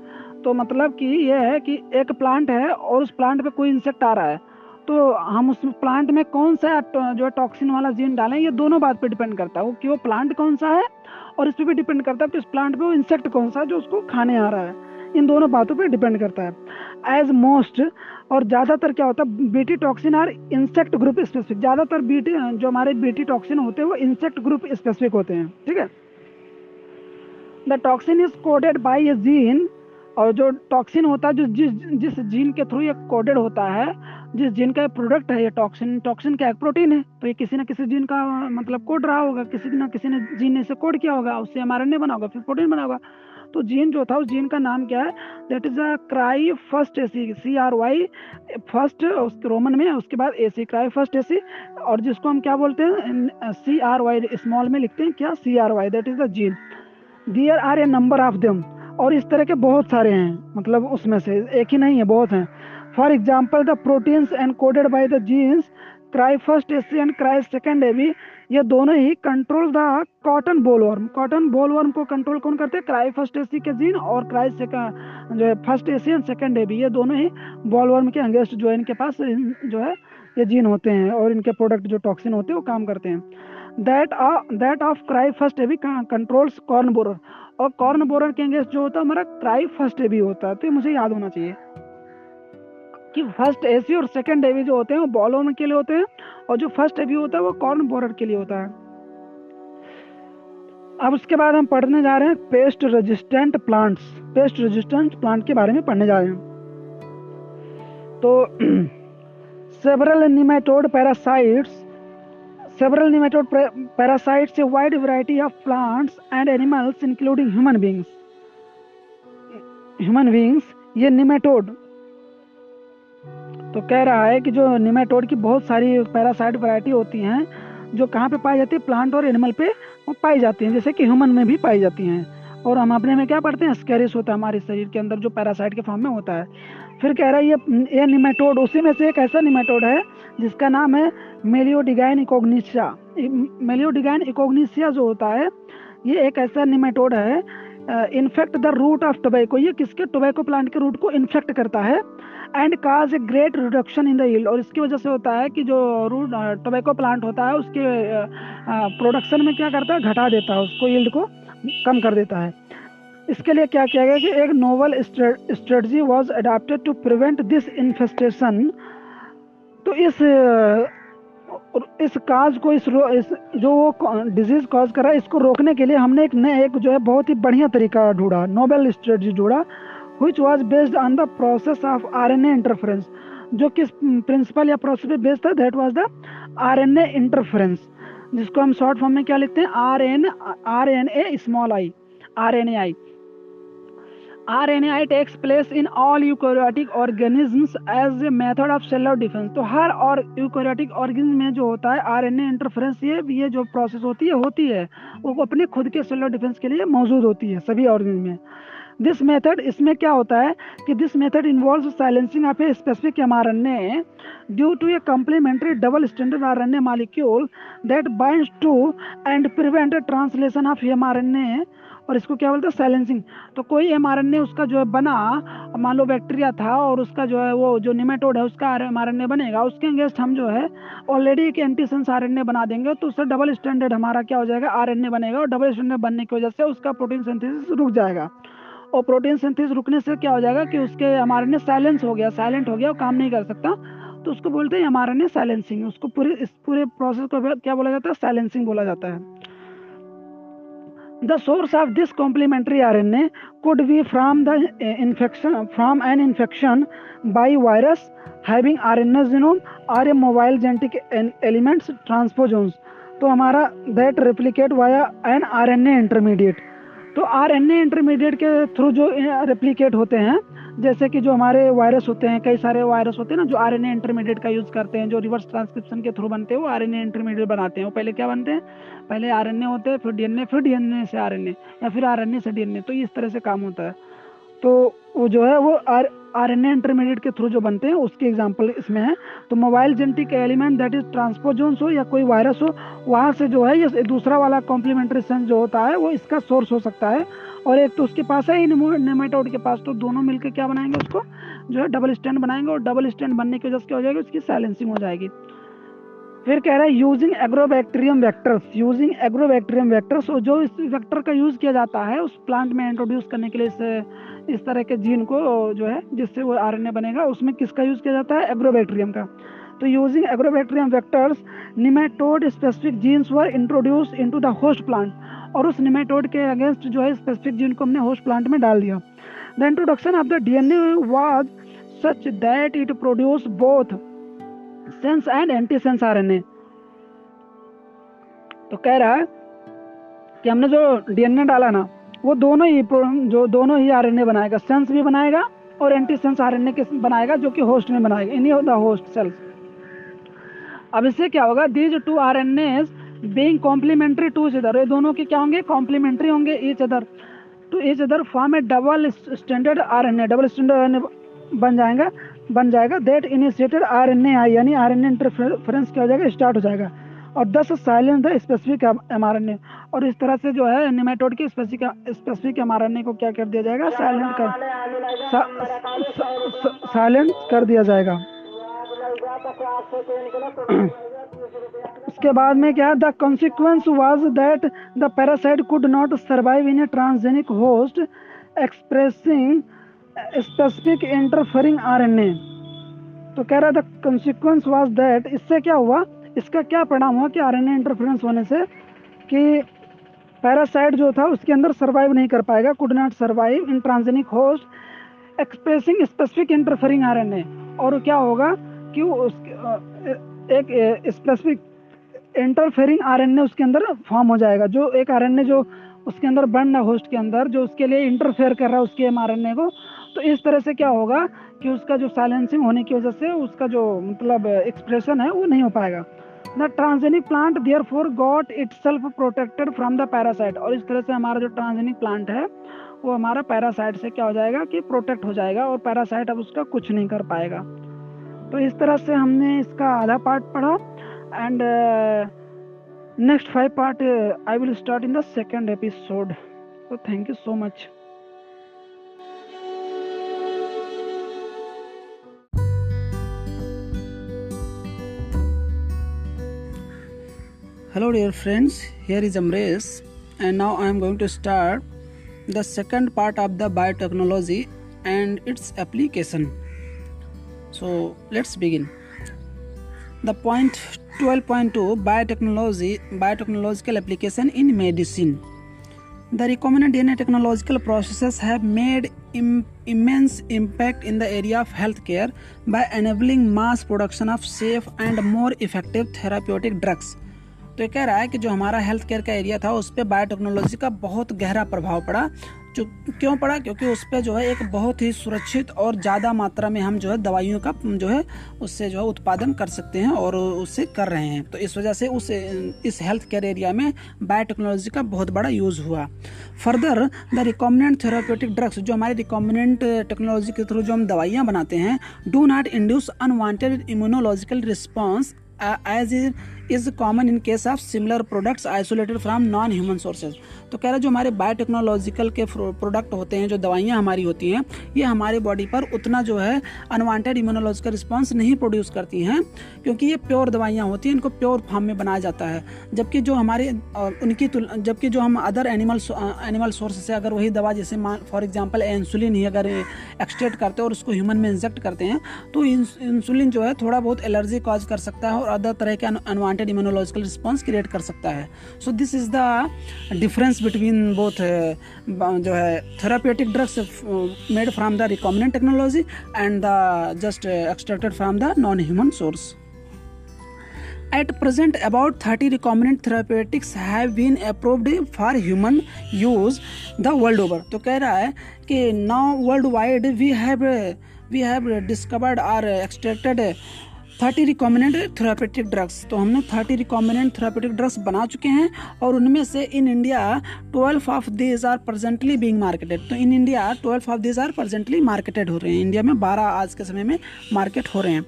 तो मतलब कि ये है कि एक प्लांट है और उस प्लांट पे कोई इंसेक्ट आ रहा है। तो हम उस प्लांट में कौन सा जो है टॉक्सिन वाला जीन डालें, ये दोनों बात पे डिपेंड करता है। कि वो प्लांट कौन सा है और इस पर भी डिपेंड करता है कि उस प्लांट पे वो इंसेक्ट कौन सा है जो उसको खाने आ रहा है। इन दोनों बातों पे डिपेंड करता है। एज मोस्ट और ज़्यादातर क्या होता है BT toxin are insect group specific ज़्यादातर बीटी जो हमारे बीटी टॉक्सिन होते हैं, वो इंसेक्ट ग्रुप स्पेसिफिक होते हैं, ठीक है? The toxin is coded by a gene और जो टॉक्सिन होता है, जो जिस जिस जीन के थ्रू ये कोडेड होता है, जिस जीन का प्रोडक्ट है, ये टॉक्सिन टॉक्सिन क्या एक प्रोटीन है तो ये किसी ना किसी जीन का मतलब कोड रहा होगा, किसी ना किसी ने जीन ने इसे कोड किया होगा, उससे एम बना होगा, फिर प्रोटीन बना होगा। तो जीन जो था, उस जीन का नाम क्या है? That is a cry first A C R Y first उसके रोमन में, उसके बाद ए सी क्राई फ़र्स्ट ए सी और जिसको हम क्या बोलते हैं? सी आर वाई स्मॉल में लिखते हैं, क्या? C R Y that is the gene there are a number of them और इस तरह के बहुत सारे हैं मतलब उसमें से एक ही नहीं है, बहुत हैं. For example the proteins encoded by the genes cry first AC and cry second AB ये दोनों ही control the cotton bollworm cotton bollworm को कंट्रोल कौन करते हैं? क्राई फ़र्स्ट एसी के जीन और क्राई सेकंड जो है first AC and second AB ये दोनों ही बॉलवर्म के अंगेस्ट जो है, इनके पास जो है, ये जीन होते हैं और इनके प्रोडक्ट जो टॉक्सिन होते हैं, वो काम करते हैं। That that of cry first AB controls corn borer और कॉर्न बोरर के अंगेस्ट जो होता है, हमारा क्राई फ़र्स्ट एबी होता है। तो मुझे याद होना चाहिए। कि फ़र्स्ट एसी और सेकंड एवी जो होते हैं, वो बॉल ऑन के लिए होते हैं और जो फ़र्स्ट एवी होता है, वो कॉर्न बोरर के लिए होता है। अब उसके बाद हम पढ़ने जा रहे हैं pest resistant plants pest resistant plant के बारे में पढ़ने जा रहे हैं। तो several nematode parasites several nematode parasites, a wide variety of plants and animals, including human beings human beings, ये निमेटोड तो कह रहा है कि जो निमेटोड की बहुत सारी पैरासाइट वैरायटी होती हैं, जो कहाँ पे पाई जाती है, प्लांट और एनिमल पे वो पाई जाती हैं, जैसे कि ह्यूमन में भी पाई जाती हैं। और हम अपने में क्या पढ़ते हैं? स्कैरिस होता है हमारे शरीर के अंदर, जो पैरासाइट के फॉर्म में होता है। फिर कह रहा है, ये ये निमेटोड, उसी में से एक ऐसा निमेटोड है, जिसका नाम है मेलियोडिगाइन इकोग्निशिया। मेलियोडिगाइन इकोग्निशिया जो होता है, ये एक ऐसा निमेटोड है infect the root of tobacco ये किसके टोबैको प्लांट के रूट को इन्फेक्ट करता है? And cause a great reduction in the yield और इसकी वजह से होता है कि जो रूट टोबैको प्लांट होता है, उसके प्रोडक्शन में क्या करता है? घटा देता है उसको यील्ड को कम कर देता है। इसके लिए क्या किया गया कि एक novel strategy was adapted to prevent this infestation तो इस इस काज को इस, रो, इस जो वो डिज़ीज़ कॉज करा इसको रोकने के लिए हमने एक नए एक जो है बहुत ही बढ़िया तरीका ढूंढा नोबेल स्ट्रेटजी ढूंढा which was based on the process of RNA interference जो किस प्रिंसिपल या प्रोसेस पे बेस्ड था that was the RNA interference जिसको हम शॉर्ट फॉर्म में क्या लिखते हैं? R N R N A small I R N A I R N A I takes place in all eukaryotic organisms as a method of cellular defence तो हर और eukaryotic organism में जो होता है आर एन ए इंटरफेरेंस ये ये जो प्रोसेस होती है होती है। वो अपने खुद के सेलर डिफेंस के लिए मौजूद होती है, सभी ऑर्गेनिज्म में। दिस मेथड इसमें क्या होता है कि this method involve silencing of a specific M R N A due to a complementary double standard R N A molecule that bind to and prevent translation of M R N A और इसको क्या बोलते हैं? Silencing तो कोई M R उसका जो है बना, मान लो बैक्टीरिया था और उसका जो है वो जो निमेटोड है उसका एम बनेगा, उसके अगेंस्ट हम जो है ऑलरेडी एक एंटीसेंस आर एन ए बना देंगे तो उससे डबल स्टैंडर्ड हमारा क्या हो जाएगा? आर एन ए बनेगा और डबल स्टैंडर्ड बनने की वजह से उसका प्रोटीन सिंथेसिस रुक जाएगा। और प्रोटीन सिंथेसिस रुकने से क्या हो जाएगा कि उसके ए साइलेंस हो गया साइलेंट हो गया, वो काम नहीं कर सकता। तो उसको बोलते हैं ए साइलेंसिंग उसको पूरे इस पूरे प्रोसेस को क्या बोला जाता है? साइलेंसिंग बोला जाता है। The source of this complementary R N A could be from the infection from an infection by virus having R N genome or a mobile genetic elements transposons तो हमारा that replicate via an R N A intermediate तो R N A intermediate के through जो replicate होते हैं जैसे कि जो हमारे वायरस होते हैं, कई सारे वायरस होते हैं ना, जो आर एन ए इंटरमीडिएट का यूज़ करते हैं, जो रिवर्स ट्रांसक्रिप्शन के थ्रू बनते हैं, वो आर एन ए इंटरमीडिएट बनाते हैं। वो पहले क्या बनते हैं? पहले आर एन ए होते हैं, फिर डी एन ए फिर डी एन ए से आर एन ए या फिर आर एन ए से डी एन ए तो इस तरह से काम होता है। तो वो जो है, वो आर आर एन इंटरमीडिएट के थ्रू जो बनते हैं, उसके एग्ज़ाम्पल इसमें है। तो mobile genetic element that is transposons हो, या कोई वायरस हो, वहाँ से जो है, ये दूसरा वाला कॉम्प्लीमेंट्री सेंस जो होता है, वो इसका सोर्स हो सकता है। और एक तो उसके पास है नेमाटोड के पास। तो दोनों मिलकर क्या बनाएँगे उसको? जो है डबल स्टैंड बनाएँगे और डबल स्टैंड बनने की वजह से क्या हो जाएगी? उसकी साइलेंसिंग हो जाएगी। फिर कह रहा है using Agrobacterium vectors using Agrobacterium vectors जो इस वेक्टर का यूज़ किया जाता है उस प्लांट में इंट्रोड्यूस करने के लिए इस, इस तरह के जीन को जो है जिससे वो आरएनए बनेगा उसमें किसका यूज़ किया जाता है? एग्रोबैक्टीरियम का। तो using Agrobacterium vectors nematode specific genes were introduce into the host plant और उस निमेटोड के अगेंस्ट जो है स्पेसिफिक जीन को हमने होस्ट प्लांट में डाल दिया। The introduction of the DNA was such that it produce both sense and anti sense RNA तो कह रहा है कि हमने जो डीएनए डाला ना, वो दोनों ही जो दोनों ही आरएनए बनाएगा। सेंस भी बनाएगा और एंटी सेंस आरएनए के बनाएगा जो कि होस्ट में बनाएगा। इन द होस्ट सेल्स अब इससे क्या होगा? These two R N being complementary to other ये दोनों के क्या होंगे? कॉम्प्लीमेंट्री होंगे each other to each other form a double standard R N A double standard R N A बन जाएगा बन जाएगा. That initiated R N A I यानी आर एन ए इंटरफ्रेंस क्या हो जाएगा? स्टार्ट हो जाएगा. और दस साइलेंट है specific M R N A और इस तरह से जो है निमेटोड की specific specific M R N A को क्या कर दिया जाएगा? साइलेंट कर साइलेंट कर दिया जाएगा। *coughs* *coughs* *coughs* उसके बाद में क्या the consequence was that the parasite could not survive in a transgenic host expressing specific interfering RNA तो कह रहा था कॉन्सिक्वेंस वाज दैट इससे क्या हुआ? इसका क्या परिणाम हुआ कि आरएनए इंटरफेरेंस होने से? कि पैरासाइट जो था, उसके अंदर सर्वाइव नहीं कर पाएगा could not survive in transgenic host expressing specific interfering RNA और क्या होगा कि उस एक स्पेसिफिक इंटरफेरिंग आरएनए उसके अंदर फॉर्म हो जाएगा। जो एक आरएनए जो उसके अंदर बन रहा होस्ट के अंदर, जो उसके लिए इंटरफेयर कर रहा है उसके एम को तो इस तरह से क्या होगा कि उसका जो साइलेंसिंग होने की वजह से उसका जो मतलब एक्सप्रेशन है वो नहीं हो पाएगा। The transgenic plant therefore got itself protected from the parasite और इस तरह से हमारा जो ट्रांसजेनिक प्लांट है, वो हमारा पैरासाइट से क्या हो जाएगा कि प्रोटेक्ट हो जाएगा और पैरासाइट अब उसका कुछ नहीं कर पाएगा। तो इस तरह से हमने इसका आधा पार्ट पढ़ा। and uh, next five part uh, i will start in the second episode. So thank you so much. Hello dear friends. Here is amresh. And now i am going to start the second part of the biotechnology and its application. So let's begin. The point 12.2 biotechnology biotechnological application in medicine The recombinant DNA technological processes have made Im- immense impact in the area of healthcare by enabling mass production of safe and more effective therapeutic drugs. तो ये कह रहा है कि जो हमारा health care का area था उस पर बायोटेक्नोलॉजी का बहुत गहरा प्रभाव पड़ा जो क्यों पड़ा? क्योंकि उस पर जो है एक बहुत ही सुरक्षित और ज़्यादा मात्रा में हम जो है दवाइयों का, जो है उससे जो है उत्पादन कर सकते हैं और उससे कर रहे हैं। तो इस वजह से उस, इस हेल्थ केयर एरिया में बायोटेक्नोलॉजी का बहुत बड़ा यूज़ हुआ। Further the recombinant therapeutic drugs जो हमारे रिकॉमिनेंट टेक्नोलॉजी के थ्रू जो हम दवाइयाँ बनाते हैं do not induce unwanted immunological response as is common in case of similar products isolated from non human sources तो कह रहा जो हमारे बायोटेक्नोलॉजिकल के प्रोडक्ट होते हैं, जो दवाइयाँ हमारी होती हैं, ये हमारे बॉडी पर उतना जो है अनवांटेड इम्यूनोलॉजिकल रिस्पॉन्स नहीं प्रोड्यूस करती हैं, क्योंकि ये प्योर दवाइयाँ होती हैं, इनको प्योर फॉर्म में बनाया जाता है। जबकि जो हमारे उनकी जबकि जो हम अदर एनिमल एनिमल सोर्स से अगर वही दवा, जैसे फॉर एग्ज़ाम्पल इंसुलिन ही अगर एक्सट्रेट करते हैं और उसको ह्यूमन में इंजेक्ट करते हैं तो इंसुलिन जो है थोड़ा बहुत एलर्जी कॉज कर सकता है और अदर तरह के unwanted wanted immunological response create कर सकता है so this is the difference between both जो है therapeutic drugs made from the recombinant technology and the just extracted from the non human source At present, about 30 recombinant therapeutics have been approved for human use the world over. तो कह रहा है कि now worldwide we have we have discovered or extracted thirty recombinant therapeutic drugs तो हमने thirty recombinant therapeutic drugs बना चुके हैं और उनमें से in India twelve of this are presently being marketed तो in India twelve of this are presently marketed हो रहे हैं. इंडिया में बारह आज के समय में मार्केट हो रहे हैं.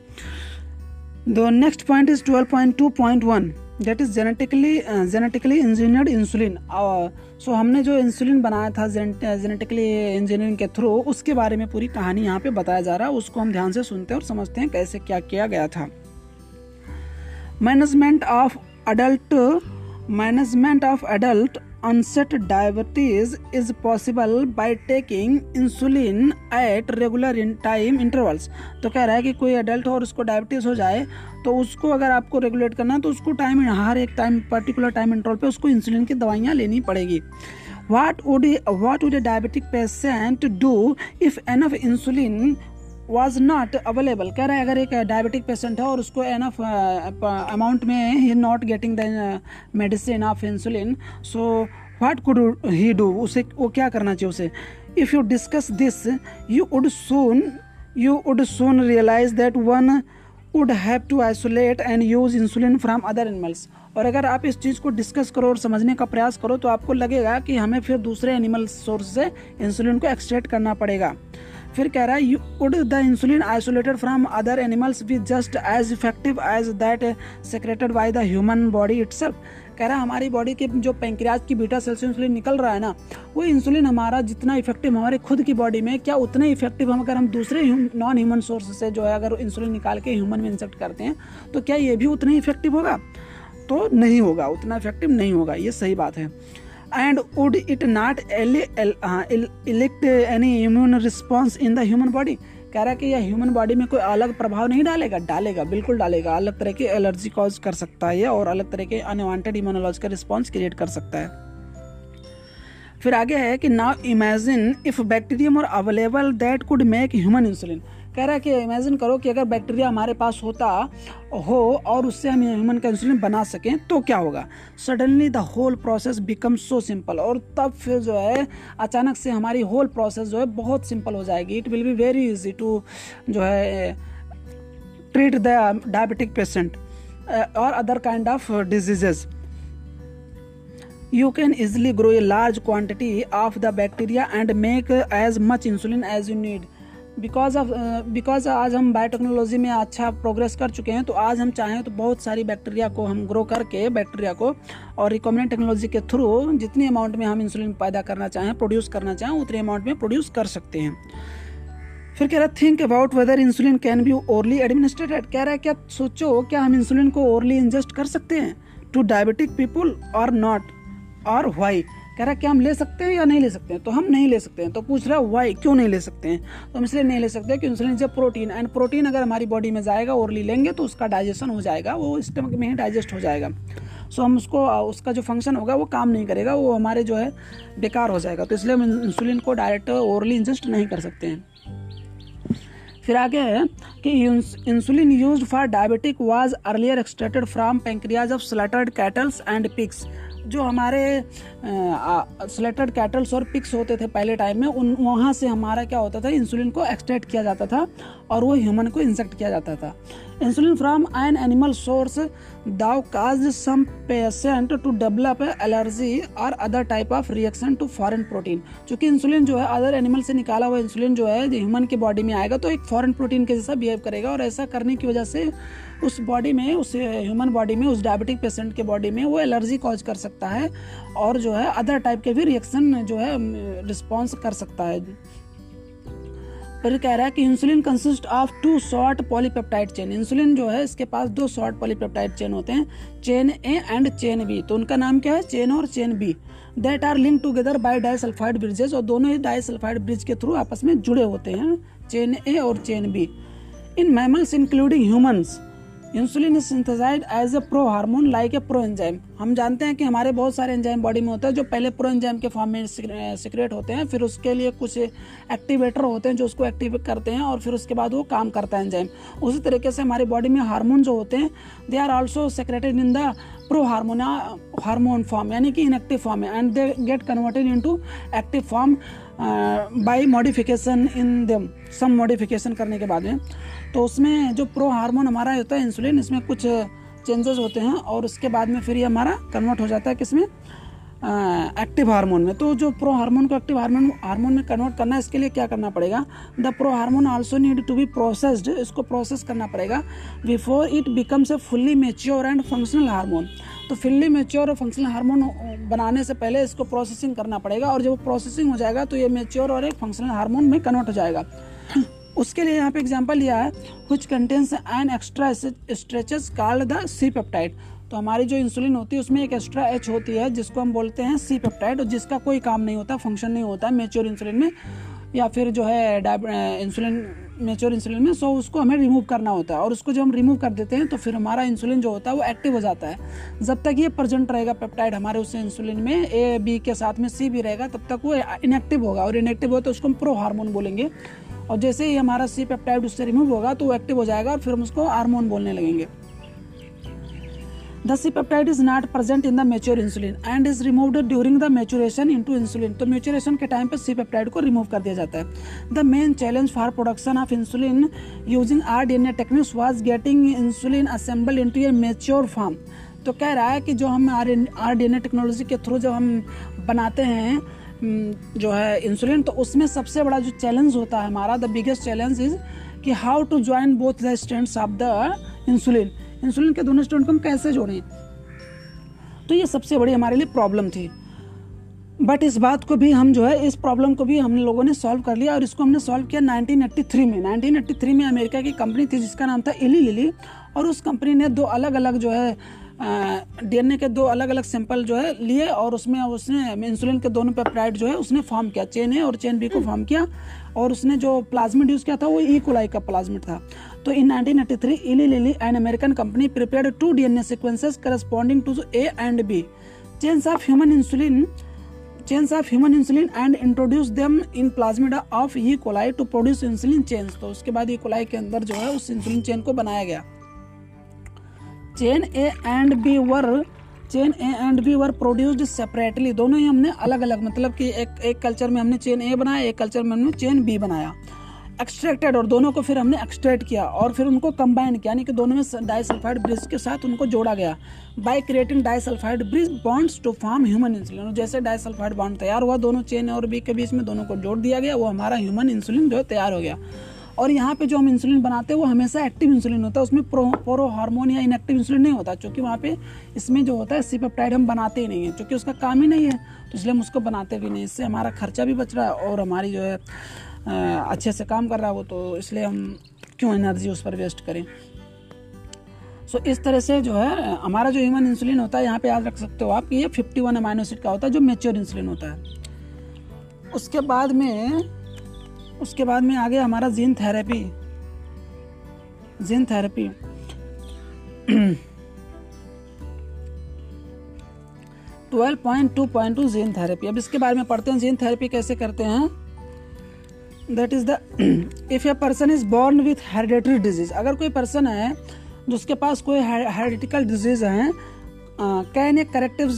The next point is twelve point two point one that is genetically genetically engineered insulin so हमने जो इंसुलिन बनाया था जेनेटिकली इंजीनियरिंग के थ्रू उसके बारे में पूरी कहानी यहाँ पे बताया जा रहा है। उसको हम ध्यान से सुनते हैं और समझते हैं कैसे क्या किया गया था। Management of adult management of onset diabetes is possible by taking insulin at regular in, time intervals तो कह रहा है कि कोई एडल्ट हो और उसको डायबिटीज़ हो जाए तो उसको अगर आपको रेगुलेट करना है तो उसको टाइम हर एक टाइम पर्टिकुलर टाइम इंटरवल पे उसको इंसुलिन की दवाइयाँ लेनी पड़ेगी। What would a, what a diabetic patient do if enough insulin was not available कह रहा है अगर एक डायबिटिक पेशेंट है और उसको एनफ अमाउंट में ही not getting the medicine of insulin so what could he do उसे वो क्या करना चाहिए उसे? If you discuss this you would soon you would soon realize that one would have to isolate and use insulin from other animals और अगर आप इस चीज़ को डिस्कस करो और समझने का प्रयास करो तो आपको लगेगा कि हमें फिर दूसरे एनिमल सोर्स से इंसुलिन को एक्सट्रेट करना पड़ेगा। फिर कह रहा है you would the insulin isolated from other animals be just as effective as that secreted by the human body itself कह रहा है, हमारी बॉडी के जो पेंक्रियाज की बीटा सेल से इंसुलिन निकल रहा है ना, वो इंसुलिन हमारा जितना इफ़ेक्टिव हमारे खुद की बॉडी में, क्या उतना इफ़ेक्टिव हम अगर हम दूसरे नॉन ह्यूमन सोर्स से जो है, अगर इंसुलिन निकाल के ह्यूमन में इंसेक्ट करते हैं तो क्या ये भी उतना इफ़ेक्टिव होगा? तो नहीं होगा, उतना इफ़ेक्टिव नहीं होगा, ये सही बात है। And would it not elect any immune response in the human body? कह रहा है कि यह ह्यूमन बॉडी में कोई अलग प्रभाव नहीं डालेगा। डालेगा, बिल्कुल डालेगा। अलग तरह की एलर्जी कॉज कर सकता है और अलग तरह के अनवांटेड इम्यूनोलॉजिकल रिस्पॉन्स क्रिएट कर सकता है। फिर आगे है कि नाउ इमेजिन इफ़ बैक्टीरियम और available that could make human insulin कह रहा है कि इमेजिन करो कि अगर बैक्टीरिया हमारे पास होता, हो और उससे हम ह्यूमन का इंसुलिन बना सकें तो क्या होगा? Suddenly the whole process become so simple और तब फिर जो है, अचानक से हमारी होल प्रोसेस जो है बहुत सिंपल हो जाएगी। It will be very easy to जो है ट्रीट द डायबिटिक पेशेंट और other kind of diseases you can easily grow a large quantity of the bacteria and make as much insulin as you need. Because of because आज हम biotechnology में अच्छा progress कर चुके हैं तो आज हम चाहें तो बहुत सारी बैक्टीरिया को हम ग्रो करके बैक्टीरिया को और रिकॉमिनेंट टेक्नोलॉजी के थ्रू जितनी अमाउंट में हम इंसुलिन पैदा करना चाहें प्रोड्यूस करना चाहें, उतनी अमाउंट में प्रोड्यूस कर सकते हैं। फिर कह रहा think about whether insulin can be orally administrated कह रहा है, क्या सोचो, क्या हम इंसुलिन को ओरली इंजेस्ट कर सकते हैं? टू डायबिटिक पीपुल और नॉट और वाई कह रहा है क्या हम ले सकते हैं या नहीं ले सकते हैं? तो हम नहीं ले सकते हैं। तो पूछ रहा है वाई क्यों नहीं ले सकते हैं? तो हम इसलिए नहीं ले सकते कि इंसुलिन से प्रोटीन एंड प्रोटीन अगर हमारी बॉडी में जाएगा ओरली लेंगे तो उसका डाइजेशन हो जाएगा, वो स्टमक में ही डाइजेस्ट हो जाएगा। सो हम उसको उसका जो फ़ंक्शन होगा, वो काम नहीं करेगा, वो हमारे जो है बेकार हो जाएगा। तो इसलिए हम इंसुलिन को डायरेक्ट ओरली इंजेस्ट नहीं कर सकते हैं। फिर आगे है कि insulin use for diabetic was earlier extracted from pancreas of slaughtered cattles and pigs जो हमारे सिलेक्टेड कैटल्स और पिक्स होते थे पहले टाइम में, उन, वहाँ से हमारा क्या होता था इंसुलिन को एक्सट्रैक्ट किया जाता था और वो ह्यूमन को इंसेक्ट किया जाता था। Insulin from an animal source though caused some patient to develop allergy और other type of reaction to foreign protein चूँकि इंसुलिन जो है अदर एनिमल से निकाला हुआ इंसुलिन जो है ह्यूमन की बॉडी में आएगा तो एक फॉरेन प्रोटीन के जैसा बिहेव करेगा और ऐसा करने की वजह से उस बॉडी में, उस ह्यूमन बॉडी में, उस डायबिटिक पेशेंट के बॉडी में वो एलर्जी कॉज कर सकता है और जो है अदर टाइप के भी रिएक्शन जो है रिस्पॉन्स कर सकता है। फिर कह रहा है कि insulin consist of two short polypeptide chain insulin जो है, इसके पास दो शॉर्ट पॉलीपेप्टाइड चेन होते हैं chain A and chain B तो उनका नाम क्या है? चेन और chain B that are link together by disulphide bridges और दोनों ही डाइसल्फाइड ब्रिज के थ्रू आपस में जुड़े होते हैं चेन ए और chain B in mammals including humans insulin is synthesised as a pro hormone like a pro enzyme हम जानते हैं कि हमारे बहुत सारे एंजाइम बॉडी में होते हैं, जो पहले प्रो एंजाइम के फॉर्म में सिक्रेट होते हैं, फिर उसके लिए कुछ एक्टिवेटर होते हैं, जो उसको एक्टिवेट करते हैं, और फिर उसके बाद वो काम करता है एंजाइम उसी तरीके से हमारी बॉडी में हार्मोन जो होते हैं they are also secreted in the pro hormone hormone form यानी कि इनएक्टिव फॉर्म है and they get converted into active form by modification in them some modification करने के बाद में. तो उसमें जो प्रो हार्मोन हमारा होता है इंसुलिन इसमें कुछ चेंजेस होते हैं और उसके बाद में फिर ये हमारा कन्वर्ट हो जाता है किसमें एक्टिव हार्मोन में। तो जो प्रो हार्मोन को एक्टिव हार्मोन हार्मोन में कन्वर्ट करना है, इसके लिए क्या करना पड़ेगा? The pro hormone also need to be processed इसको प्रोसेस करना पड़ेगा before it becomes a fully mature and functional hormone तो फुल्ली मेच्योर और फंक्शनल हार्मोन बनाने से पहले इसको प्रोसेसिंग करना पड़ेगा और जब प्रोसेसिंग हो जाएगा तो ये मेच्योर और एक फंक्शनल हार्मोन में कन्वर्ट हो जाएगा। उसके लिए यहाँ पे एग्ज़ाम्पल लिया है कुछ contains an extra stretches called the C peptide तो हमारी जो इंसुलिन होती है, उसमें एक एक्स्ट्रा एच होती है, जिसको हम बोलते हैं सी पेप्टाइड और जिसका कोई काम नहीं होता फ़ंक्शन नहीं होता मेच्योर इंसुलिन में, या फिर जो है इंसुलिन मेच्योर इंसुलिन में सो उसको हमें रिमूव करना होता है। और उसको जब हम रिमूव कर देते हैं तो फिर हमारा इंसुलिन जो होता है, वो एक्टिव हो जाता है। जब तक ये प्रेजेंट रहेगा पेप्टाइड हमारे उस इंसुलिन में ए बी के साथ में सी भी रहेगा, तब तक वो इनएक्टिव होगा। और इनएक्टिव हो तो उसको हम प्रो हार्मोन बोलेंगे। और जैसे ही हमारा सी पेप्टाइड उससे रिमूव होगा तो वो एक्टिव हो जाएगा और फिर हम उसको हार्मोन बोलने लगेंगे। The C peptide is not present in the mature insulin and is removed during the maturation into insulin तो मेचुरेशन के टाइम पर सी पेप्टाइड को रिमूव कर दिया जाता है। The main challenge for production of insulin using R D N A techniques was getting insulin assemble into a mature form तो कह रहा है कि जो हम R R D N A technology के थ्रू जब हम बनाते हैं जो है इंसुलिन तो उसमें सबसे बड़ा जो चैलेंज होता है, हमारा द बिगेस्ट चैलेंज इज़ कि how to join both the stand of the insulin insulin के दोनों स्टैंड को हम कैसे जोड़ें? तो ये सबसे बड़ी हमारे लिए प्रॉब्लम थी. बट इस बात को भी हम जो है, इस प्रॉब्लम को भी हम लोगों ने सॉल्व कर लिया और इसको हमने सॉल्व किया 1983 में. 1983 में अमेरिका की कंपनी थी जिसका नाम था इली लिली और उस कंपनी ने दो अलग अलग जो है डीएनए के दो अलग अलग सैंपल जो है लिए और उसमें उसने, इंसुलिन के दोनों पेप्टाइड जो है उसने फॉर्म किया, चेन ए और चेन बी को फॉर्म किया और उसने जो प्लाज्मिड यूज़ किया था वो ई कोलाई का प्लाज्मिड था। तो in 1983 Eli Lilly an American company prepared two DNA sequences corresponding to A and B chains of human insulin chains of human insulin and introduce them in plasmid of E coli to produce insulin chains तो उसके बाद E coli के अंदर जो है उस insulin chain को बनाया गया। Chain A and B were, chain A and B were produced separately दोनों ही हमने अलग अलग मतलब कि एक एक कल्चर में हमने चेन ए बनाया, एक कल्चर में हमने चेन बी बनाया। एक्सट्रैक्टेड और दोनों को फिर हमने एक्सट्रैक्ट किया और फिर उनको कंबाइन किया, यानी कि दोनों में डाइसल्फाइड ब्रिज के साथ उनको जोड़ा गया। By creating disulphide bridge bonds to form human insulin जैसे डाइसल्फाइड बॉन्ड तैयार हुआ, दोनों चेन और बी के बीच में दोनों को जोड़ दिया गया, वो हमारा ह्यूमन इंसुलिन जो तैयार हो गया। और यहाँ पे जो हम इंसुलिन बनाते हैं वो हमेशा एक्टिव इंसुलिन होता है। उसमें प्रो प्रो हार्मोन या इनएक्टिव इंसुलिन नहीं होता क्योंकि वहाँ पे इसमें जो होता है सीपेप्टाइड हम बनाते ही नहीं है क्योंकि उसका काम ही नहीं है। तो इसलिए हम उसको बनाते भी नहीं। इससे हमारा खर्चा भी बच रहा है और हमारी जो है अच्छे से काम कर रहा है वो तो इसलिए हम क्यों एनर्जी उस पर वेस्ट करें? सो so, इस तरह से जो है हमारा जो ह्यूमन इंसुलिन होता है यहाँ पे याद रख सकते हो आप कि ये 51 वन एसिड का होता है जो मेच्योर इंसुलिन होता है। उसके बाद में उसके बाद में आ गया हमारा gene therapy gene therapy twelve point two point two gene therapy अब इसके बारे में पढ़ते हैं, जीन थेरेपी कैसे करते हैं? That is the if a person is born with hereditary disease अगर कोई पर्सन है जिसके पास कोई हेरिडिकल डिज़ीज़ है can a corrective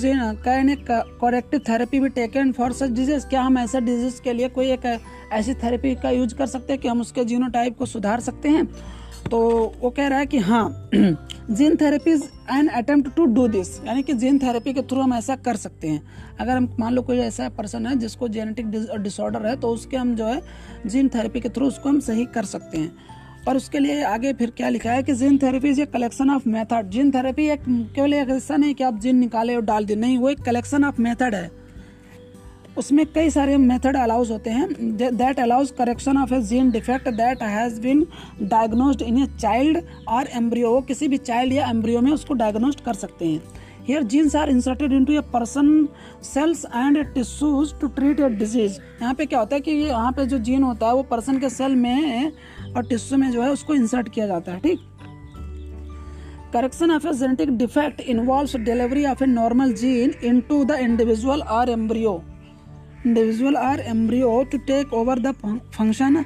can a corrective therapy be taken for such disease क्या हम ऐसा डिज़ीज़ के लिए कोई एक ऐसी थेरेपी का यूज़ कर सकते हैं कि हम उसके जीनोटाइप को सुधार सकते हैं? तो वो कह रहा है कि हाँ gene therapy is an attempt to do this यानी कि जीन थेरेपी के थ्रू हम ऐसा कर सकते हैं। अगर हम मान लो कोई ऐसा पर्सन है जिसको जेनेटिक डिसऑर्डर है तो उसके हम जो है जीन थेरेपी के थ्रू उसको हम सही कर सकते हैं। और उसके लिए आगे फिर क्या लिखा है कि gene therapy is a collection of method gene therapy एक केवल एक ऐसा नहीं कि आप जिन निकाले और डाल दें नहीं, वो एक कलेक्शन ऑफ़ मेथड है। उसमें कई सारे मेथड अलाउज होते हैं। That allows correction of a gene defect that has been diagnosed in a child और एम्ब्रियो किसी भी चाइल्ड या एम्ब्रियो में उसको डायग्नोस्ट कर सकते हैं। Here genes are inserted into a person cells and tissues to treat a disease यहाँ पे क्या होता है कि यहाँ पे जो जीन होता है, वो पर्सन के सेल में और टिश्यू में जो है उसको इंसर्ट किया जाता है, ठीक? Correction of a genetic defect involve delivery of a normal gene into the individual or embryo individual or embryo to take over the function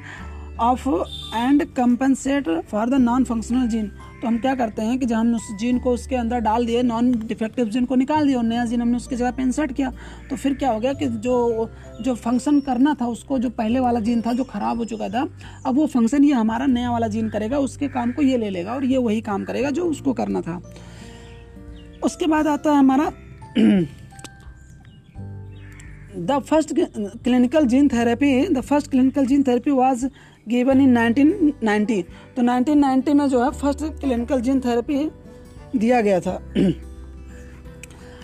of and compensate for the non functional gene तो हम क्या करते हैं कि जब हमने उस gene को उसके अंदर डाल दिए नॉन डिफेक्टिव जीन को निकाल दिया और नया जीन हमने उसकी जगह पे इंसर्ट किया तो फिर क्या हो गया कि जो जो फ़ंक्शन करना था उसको, जो पहले वाला जीन था जो खराब हो चुका था, अब वो फ़ंक्शन ये हमारा नया वाला जीन करेगा, उसके काम को ये ले लेगा और ये वही काम करेगा जो उसको करना था। उसके बाद आता है हमारा the first clinical gene therapy the first clinical gene therapy was given in 1990 तो 1990 में जो है फ़र्स्ट क्लिनिकल जीन थेरेपी दिया गया था।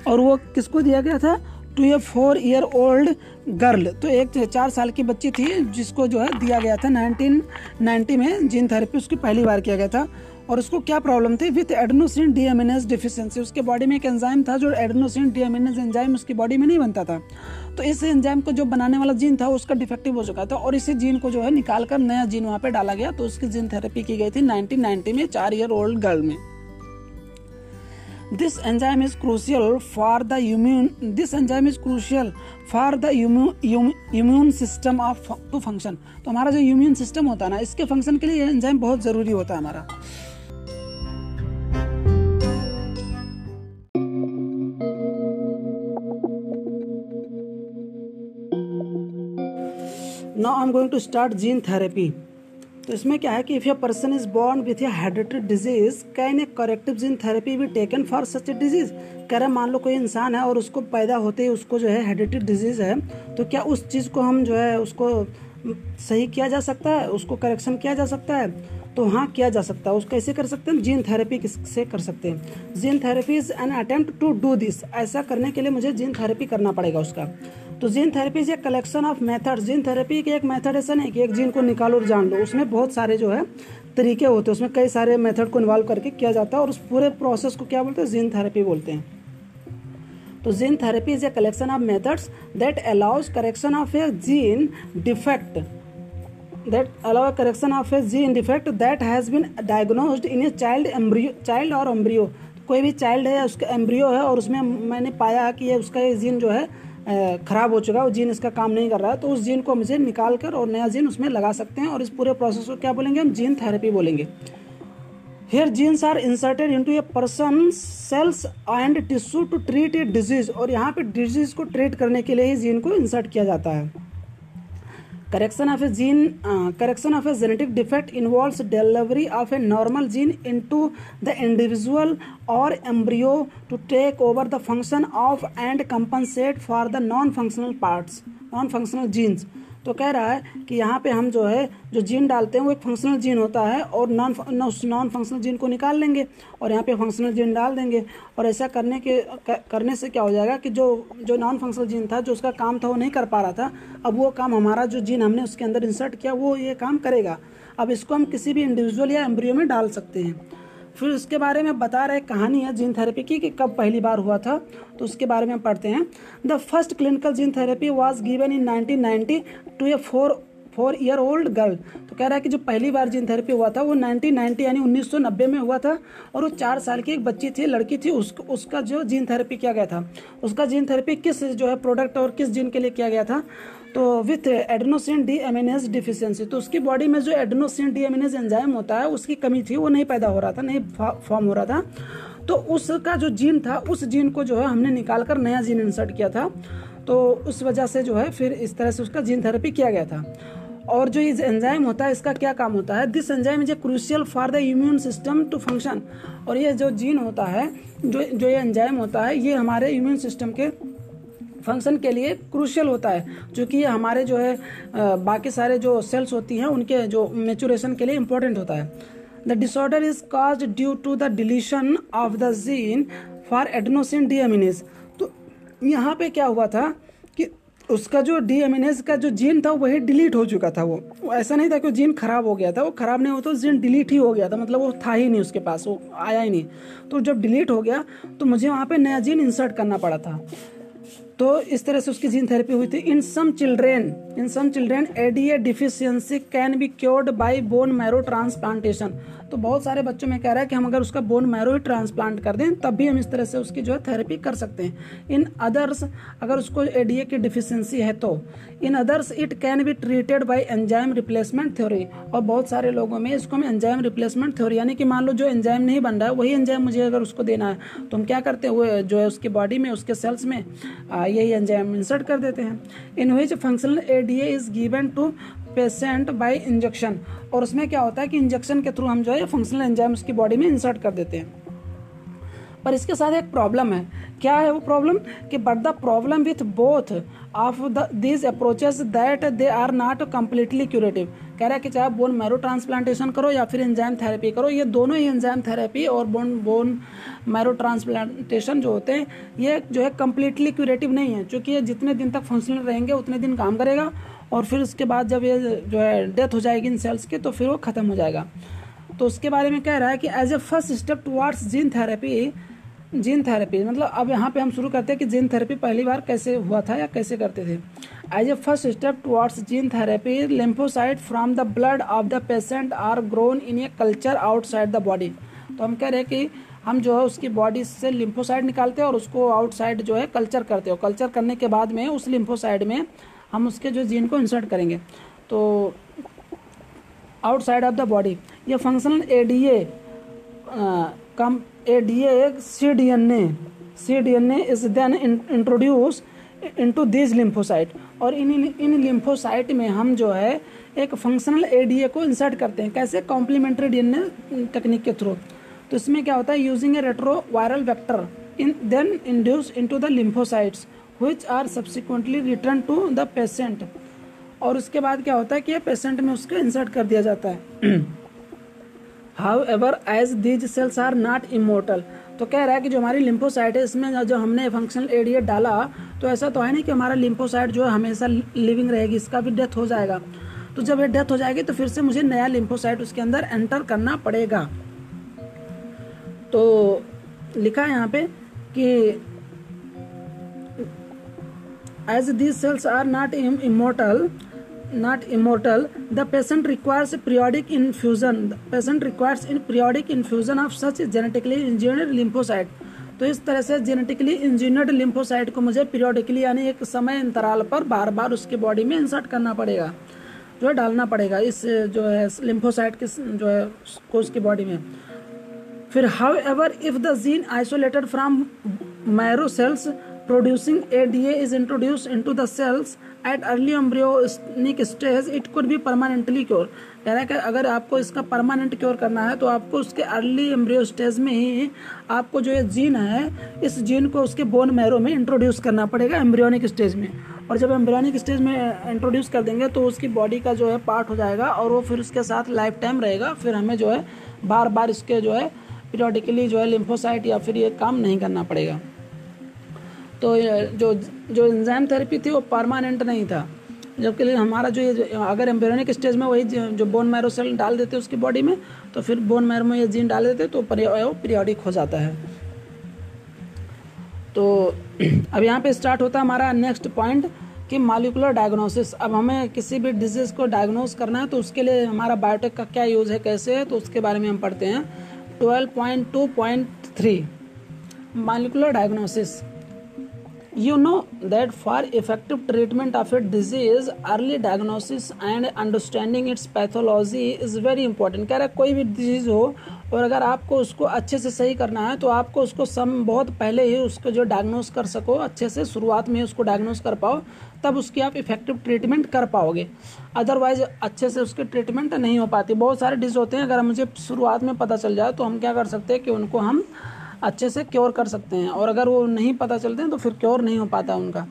और वो किसको दिया गया था? To a four year old girl तो एक चार साल की बच्ची थी, जिसको जो है दिया गया था 1990 में। जीन थेरेपी उसकी पहली बार किया गया था। और उसको क्या प्रॉब्लम थी? विथ एडनोसिन डीएमएनएस डिफिशियंसी उसके बॉडी में एक एंजाइम था जो एडनोसिन डीएमएनएस एंजाइम उसकी बॉडी में नहीं बनता था। तो इस एंजाइम को जो बनाने वाला जीन था, उसका डिफेक्टिव हो चुका था और इसी जीन को जो है निकाल कर नया जीन वहाँ पर डाला गया। तो उसकी जीन थेरेपी की गई थी 1990 में, चार ईयर ओल्ड गर्ल में। Enzyme is crucial for the immune, this enzyme is crucial for the immune immune system of to function. तो हमारा जो इम्यून सिस्टम होता है ना, इसके फ़ंक्शन के लिए एंजाइम बहुत ज़रूरी होता है हमारा। Now I am going to start gene therapy तो इसमें क्या है कि if a person is born with hereditary disease can a corrective gene therapy be taken for such a disease कह रहे मान लो कोई इंसान है और उसको पैदा होते ही उसको जो है हेरिडिटरी डिज़ीज़ है तो क्या उस चीज़ को हम जो है उसको सही किया जा सकता है? उसको करेक्शन किया जा सकता है? तो हाँ किया जा सकता है। उसको कैसे कर सकते हैं जीन थेरेपी किससे कर सकते हैं। Gene therapy is an attempt to do this ऐसा करने के लिए मुझे जीन थेरेपी करना पड़ेगा उसका। तो जीन थेरेपी से collection of method gene therapy के एक मेथड ऐसा नहीं कि एक जीन को निकालो और जान लो। उसमें बहुत सारे जो है, तरीके होते हैं। उसमें कई सारे मेथड को इन्वॉल्व करके किया जाता है और उस पूरे प्रोसेस को क्या बोलते हैं? जीन थेरेपी बोलते हैं। तो gene therapy is a collection of methods that allows correction of a gene defect that allow a correction of a gene defect that has been diagnosed in a child embryo child और embryo कोई भी child है उसका embryo है और उसमें मैंने पाया कि ये उसका ये जीन जो है ख़राब हो चुका है वो जीन इसका काम नहीं कर रहा है तो उस जीन को हम इसे निकाल कर और नया जीन उसमें लगा सकते हैं, और इस पूरे प्रोसेस को क्या बोलेंगे हम? जीन थेरेपी बोलेंगे। Here genes are inserted into a person cells and tissue to treat a disease और यहाँ पे डिज़ीज़ को ट्रीट करने के लिए ही जीन को इंसर्ट किया जाता है। Correction of a gene uh, correction of a genetic defect involves delivery of a normal gene into the individual or embryo to take over the function of and compensate for the non functional parts non functional genes तो कह रहा है कि यहाँ पे हम जो है, जो जीन डालते हैं, वो एक फंक्शनल जीन होता है और नॉन नॉन फंक्शनल जीन को निकाल लेंगे और यहाँ पे फंक्शनल जीन डाल देंगे। और ऐसा करने के करने से क्या हो जाएगा कि जो जो नॉन फंक्शनल जीन था, जो उसका काम था, वो नहीं कर पा रहा था। अब वो काम हमारा जो जीन हमने उसके अंदर इंसर्ट किया, वो ये काम करेगा। अब इसको हम किसी भी इंडिविजुअल या एम्ब्रियो में डाल सकते हैं। फिर उसके बारे में बता रहे कहानी है जीन थेरेपी की, कि कब पहली बार हुआ था तो उसके बारे में पढ़ते हैं। The first clinical gene therapy was given in 1990 to a four four year old girl तो कह रहा है कि जो पहली बार जीन थेरेपी हुआ था, वो 1990 यानी 1990 में हुआ था, और वो चार साल की एक बच्ची थी, लड़की थी उसको उसका जो जीन थेरेपी किया गया था। उसका जीन थेरेपी किस जो है प्रोडक्ट और किस जीन के लिए किया गया था? तो with adenosine deaminase deficiency तो उसकी बॉडी में जो एडनोसिन डी एमिनेज एंजाइम होता है, उसकी कमी थी, वो नहीं पैदा हो रहा था, नहीं फॉर्म हो रहा था। तो उसका जो जीन था, उस जीन को जो है हमने निकाल कर नया जीन इंसर्ट किया था। तो उस वजह से जो है फिर इस तरह से उसका जीन थेरेपी किया गया था। और जो ये एंजाइम होता है, इसका क्या काम होता है? This enzyme is a crucial for the immune system to function और ये जो जीन होता है, जो जो ये एंजाइम होता है, ये हमारे इम्यून सिस्टम के फ़ंक्शन के लिए क्रूशियल होता है, जो कि हमारे जो है बाकी सारे जो सेल्स होती हैं, उनके जो मेचुरेशन के लिए इंपॉर्टेंट होता है। The disorder is cause due to the deletion of the gene for adenosine deaminase तो यहाँ पे क्या हुआ था कि उसका जो डी का जो जीन था, वही डिलीट हो चुका था वो। ऐसा नहीं था कि जीन खराब हो गया था, वो खराब नहीं होता जीन डिलीट ही हो गया था मतलब वो था ही नहीं उसके पास, वो आया ही नहीं। तो जब डिलीट हो गया तो मुझे वहाँ पे नया जीन इंसर्ट करना पड़ा था। तो इस तरह से उसकी जीन थेरेपी हुई थी। In some children in some children ADA deficiency can be cured by bone marrow transplantation तो बहुत सारे बच्चों में कह रहा है कि हम अगर उसका बोन मैरो ही ट्रांसप्लांट कर दें, तब भी हम इस तरह से उसकी जो है थेरेपी कर सकते हैं। इन अदर्स अगर उसको एडीए की डिफिशेंसी है तो। In others it can be treated by enzyme replacement theory और बहुत सारे लोगों में इसको हम एंजाइम रिप्लेसमेंट थ्योरी यानी कि मान लो जो एंजाइम नहीं बन रहा है, वही एंजाइम मुझे अगर उसको देना है तो हम क्या करते हैं जो है उसकी बॉडी में, उसके सेल्स में यही एंजाइम इंसर्ट कर देते हैं। In which functional ADA is given to patient by injection और उसमें क्या होता है कि इंजेक्शन के थ्रू हम जो है फंक्शनल एंजाइम उसकी बॉडी में इंसर्ट कर देते हैं। पर इसके साथ एक प्रॉब्लम है। क्या है वो प्रॉब्लम कि but the problem with both of the these approaches that they are not completely curative कह रहा है कि चाहे बोन मैरो ट्रांसप्लांटेशन करो या फिर एंजाइम थेरेपी करो, ये दोनों ही एंजाइम थेरेपी और बोन बोन मैरो ट्रांसप्लांटेशन जो होते हैं, ये जो है कम्प्लीटली क्यूरेटिव नहीं है। क्योंकि ये जितने दिन तक फंक्शनल रहेंगे, उतने दिन काम करेगा। और फिर उसके बाद जब ये जो है डेथ हो जाएगी इन सेल्स की तो फिर वो ख़त्म हो जाएगा। तो उसके बारे में कह रहा है कि as a first step towards gene therapy gene therapy मतलब अब यहाँ पे हम शुरू करते हैं कि जीन थेरेपी पहली बार कैसे हुआ था या कैसे करते थे। As a first step towards gene therapy lymphocyte from the blood of the patient are grown in a culture outside the body तो हम कह रहे हैं कि हम जो है उसकी बॉडी से लिम्फोसाइड निकालते हैं और उसको आउटसाइड जो है कल्चर करते हो। कल्चर करने के बाद में उस लिम्फोसाइड में हम उसके जो जीन को इंसर्ट करेंगे। तो आउटसाइड ऑफ़ द बॉडी ये functional A D A come A D A C D N A C D N A is then introduce into this lymphocyte और इन इन लिम्फोसाइट में हम जो है एक फंक्शनल ए डी ए को इंसर्ट करते हैं। कैसे? Complementary D N A technique के थ्रू तो इसमें क्या होता है? Using a retro viral vector in then induce into the lymphocytes which are subsequently return to the patient और उसके बाद क्या होता है कि पेशेंट में उसको इंसर्ट कर दिया जाता है। However as these cells are not immortal तो कह रहा है कि जो हमारी लिम्फोसाइट है इसमें जो हमने फंक्शनल एरिया डाला तो ऐसा तो है नहीं कि हमारा लिम्फोसाइट जो है हमेशा लिविंग रहेगी, इसका भी डेथ हो जाएगा। तो जब ये डेथ हो जाएगी तो फिर से मुझे नया लिम्फोसाइट उसके अंदर एंटर करना पड़ेगा। तो लिखा है यहाँ पे कि as these cells are not Im- immortal not immortal the patient requires periodic infusion the patient requires in periodic infusion of such genetically engineered lymphocyte तो इस तरह से जेनेटिकली इंजीनियर्ड लिम्फोसाइट को मुझे पीरियोडिकली यानी एक समय अंतराल पर बार बार उसके बॉडी में इंसर्ट करना पड़ेगा जो है डालना पड़ेगा इस जो है लिम्फोसाइट के जो है को उसकी बॉडी में फिर however if the gene isolated from marrow cells producing ADA is introduced into the cells at early embryonic stage. It could be permanently cure है कि अगर आपको इसका परमानेंट क्योर करना है तो आपको उसके अर्ली एम्ब्रियो स्टेज में ही आपको जो ये जीन है, इस जीन को उसके बोन मैरो में इंट्रोड्यूस करना पड़ेगा एम्ब्रियोनिक स्टेज में। और जब एम्ब्रियोनिक स्टेज में इंट्रोड्यूस कर देंगे तो उसकी बॉडी का जो है पार्ट हो जाएगा और वो फिर उसके साथ लाइफ टाइम रहेगा। फिर हमें जो है बार बार इसके जो है पीरियोडिकली जो है लिम्फोसाइट या फिर ये काम नहीं करना पड़ेगा। तो जो जो इंजाइम थेरेपी थी वो परमानेंट नहीं था। जबकि हमारा जो ये, अगर एम्ब्रियोनिक स्टेज में वही जो बोन मैरो सेल डाल देते उसकी बॉडी में तो फिर बोन मैरो में ये जीन डाल देते तो पीरियोडिक हो जाता है। तो अब यहाँ पे स्टार्ट होता है हमारा नेक्स्ट पॉइंट कि मालिकुलर डायग्नोसिस अब हमें किसी भी डिज़ीज़ को डायग्नोस करना है तो उसके लिए हमारा बायोटेक का क्या यूज़ है, कैसे है तो उसके बारे में हम पढ़ते हैं। Twelve point two point three molecular diagnosis you know that for effective treatment of a disease, early diagnosis and understanding its pathology is very important. कह रहा है, कोई भी डिज़ीज़ हो, और अगर आपको उसको अच्छे से सही करना है तो आपको उसको सम, बहुत पहले ही उसको जो डायग्नोस कर सको, अच्छे से शुरुआत में उसको डायग्नोस कर पाओ, तब उसकी आप इफ़ेक्टिव ट्रीटमेंट कर पाओगे। अदरवाइज़ अच्छे से उसकी ट्रीटमेंट नहीं हो पाती। बहुत सारे डिज होते हैं, अगर मुझे शुरुआत में पता चल जाए तो हम क्या कर सकते हैं कि उनको हम अच्छे से क्योर कर सकते हैं। और अगर वो नहीं पता चलते हैं तो फिर क्योर नहीं हो पाता उनका।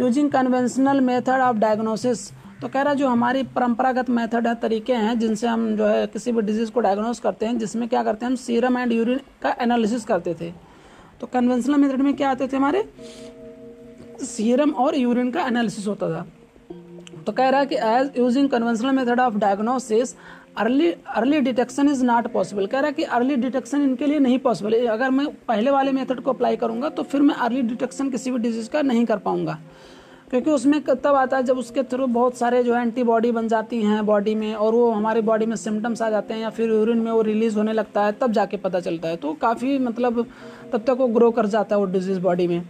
Using conventional method of diagnosis तो कह रहा जो हमारी परंपरागत मेथड है, तरीके हैं, जिनसे हम जो है किसी भी डिज़ीज़ को डायग्नोस करते हैं, जिसमें क्या करते हैं, हम सीरम एंड यूरिन का एनालिसिस करते थे। तो कन्वेंशनल मेथड में क्या आते थे हमारे? सीरम और यूरिन का एनालिसिस होता था। तो कह रहा है कि as using conventional method of diagnosis early early detection is not possible कह रहा है कि अर्ली डिटेक्शन इनके लिए नहीं पॉसिबल अगर मैं पहले वाले मेथड को अप्लाई करूँगा तो फिर मैं अर्ली डिटेक्शन किसी भी डिज़ीज़ का नहीं कर पाऊँगा। क्योंकि उसमें तब आता है जब उसके थ्रू बहुत सारे जो है एंटीबॉडी बन जाती हैं बॉडी में, और वो हमारे बॉडी में सिम्टम्स आ जाते हैं, या फिर यूरिन में वो रिलीज़ होने लगता है, तब जाके पता चलता है। तो काफ़ी मतलब तब तक वो ग्रो कर जाता है वो डिज़ीज़ बॉडी में।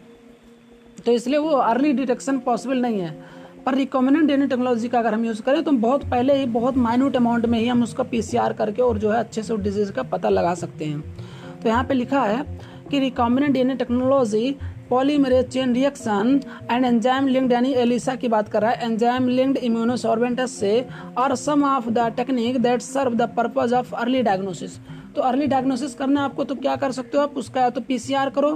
तो इसलिए वो अर्ली डिटेक्शन पॉसिबल नहीं है। पर रिकॉमिनेंट डीएनए टेक्नोलॉजी का अगर हम यूज़ करें तो बहुत पहले ही बहुत माइन्यूट अमाउंट में ही हम उसका पीसीआर करके और जो है अच्छे से उस डिज़ीज़ का पता लगा सकते हैं। तो यहाँ पे लिखा है कि recombinant DNA technology polymerase chain reaction and enzyme linked यानी एलिसा की बात कर रहा है एंजाइम लिंक्ड इम्यूनोसॉर्बेंटस से और some of the technique that serve the purpose of early diagnosis तो अर्ली डायग्नोसिस करना आपको तो क्या कर सकते हो आप? उसका या तो पीसीआर करो,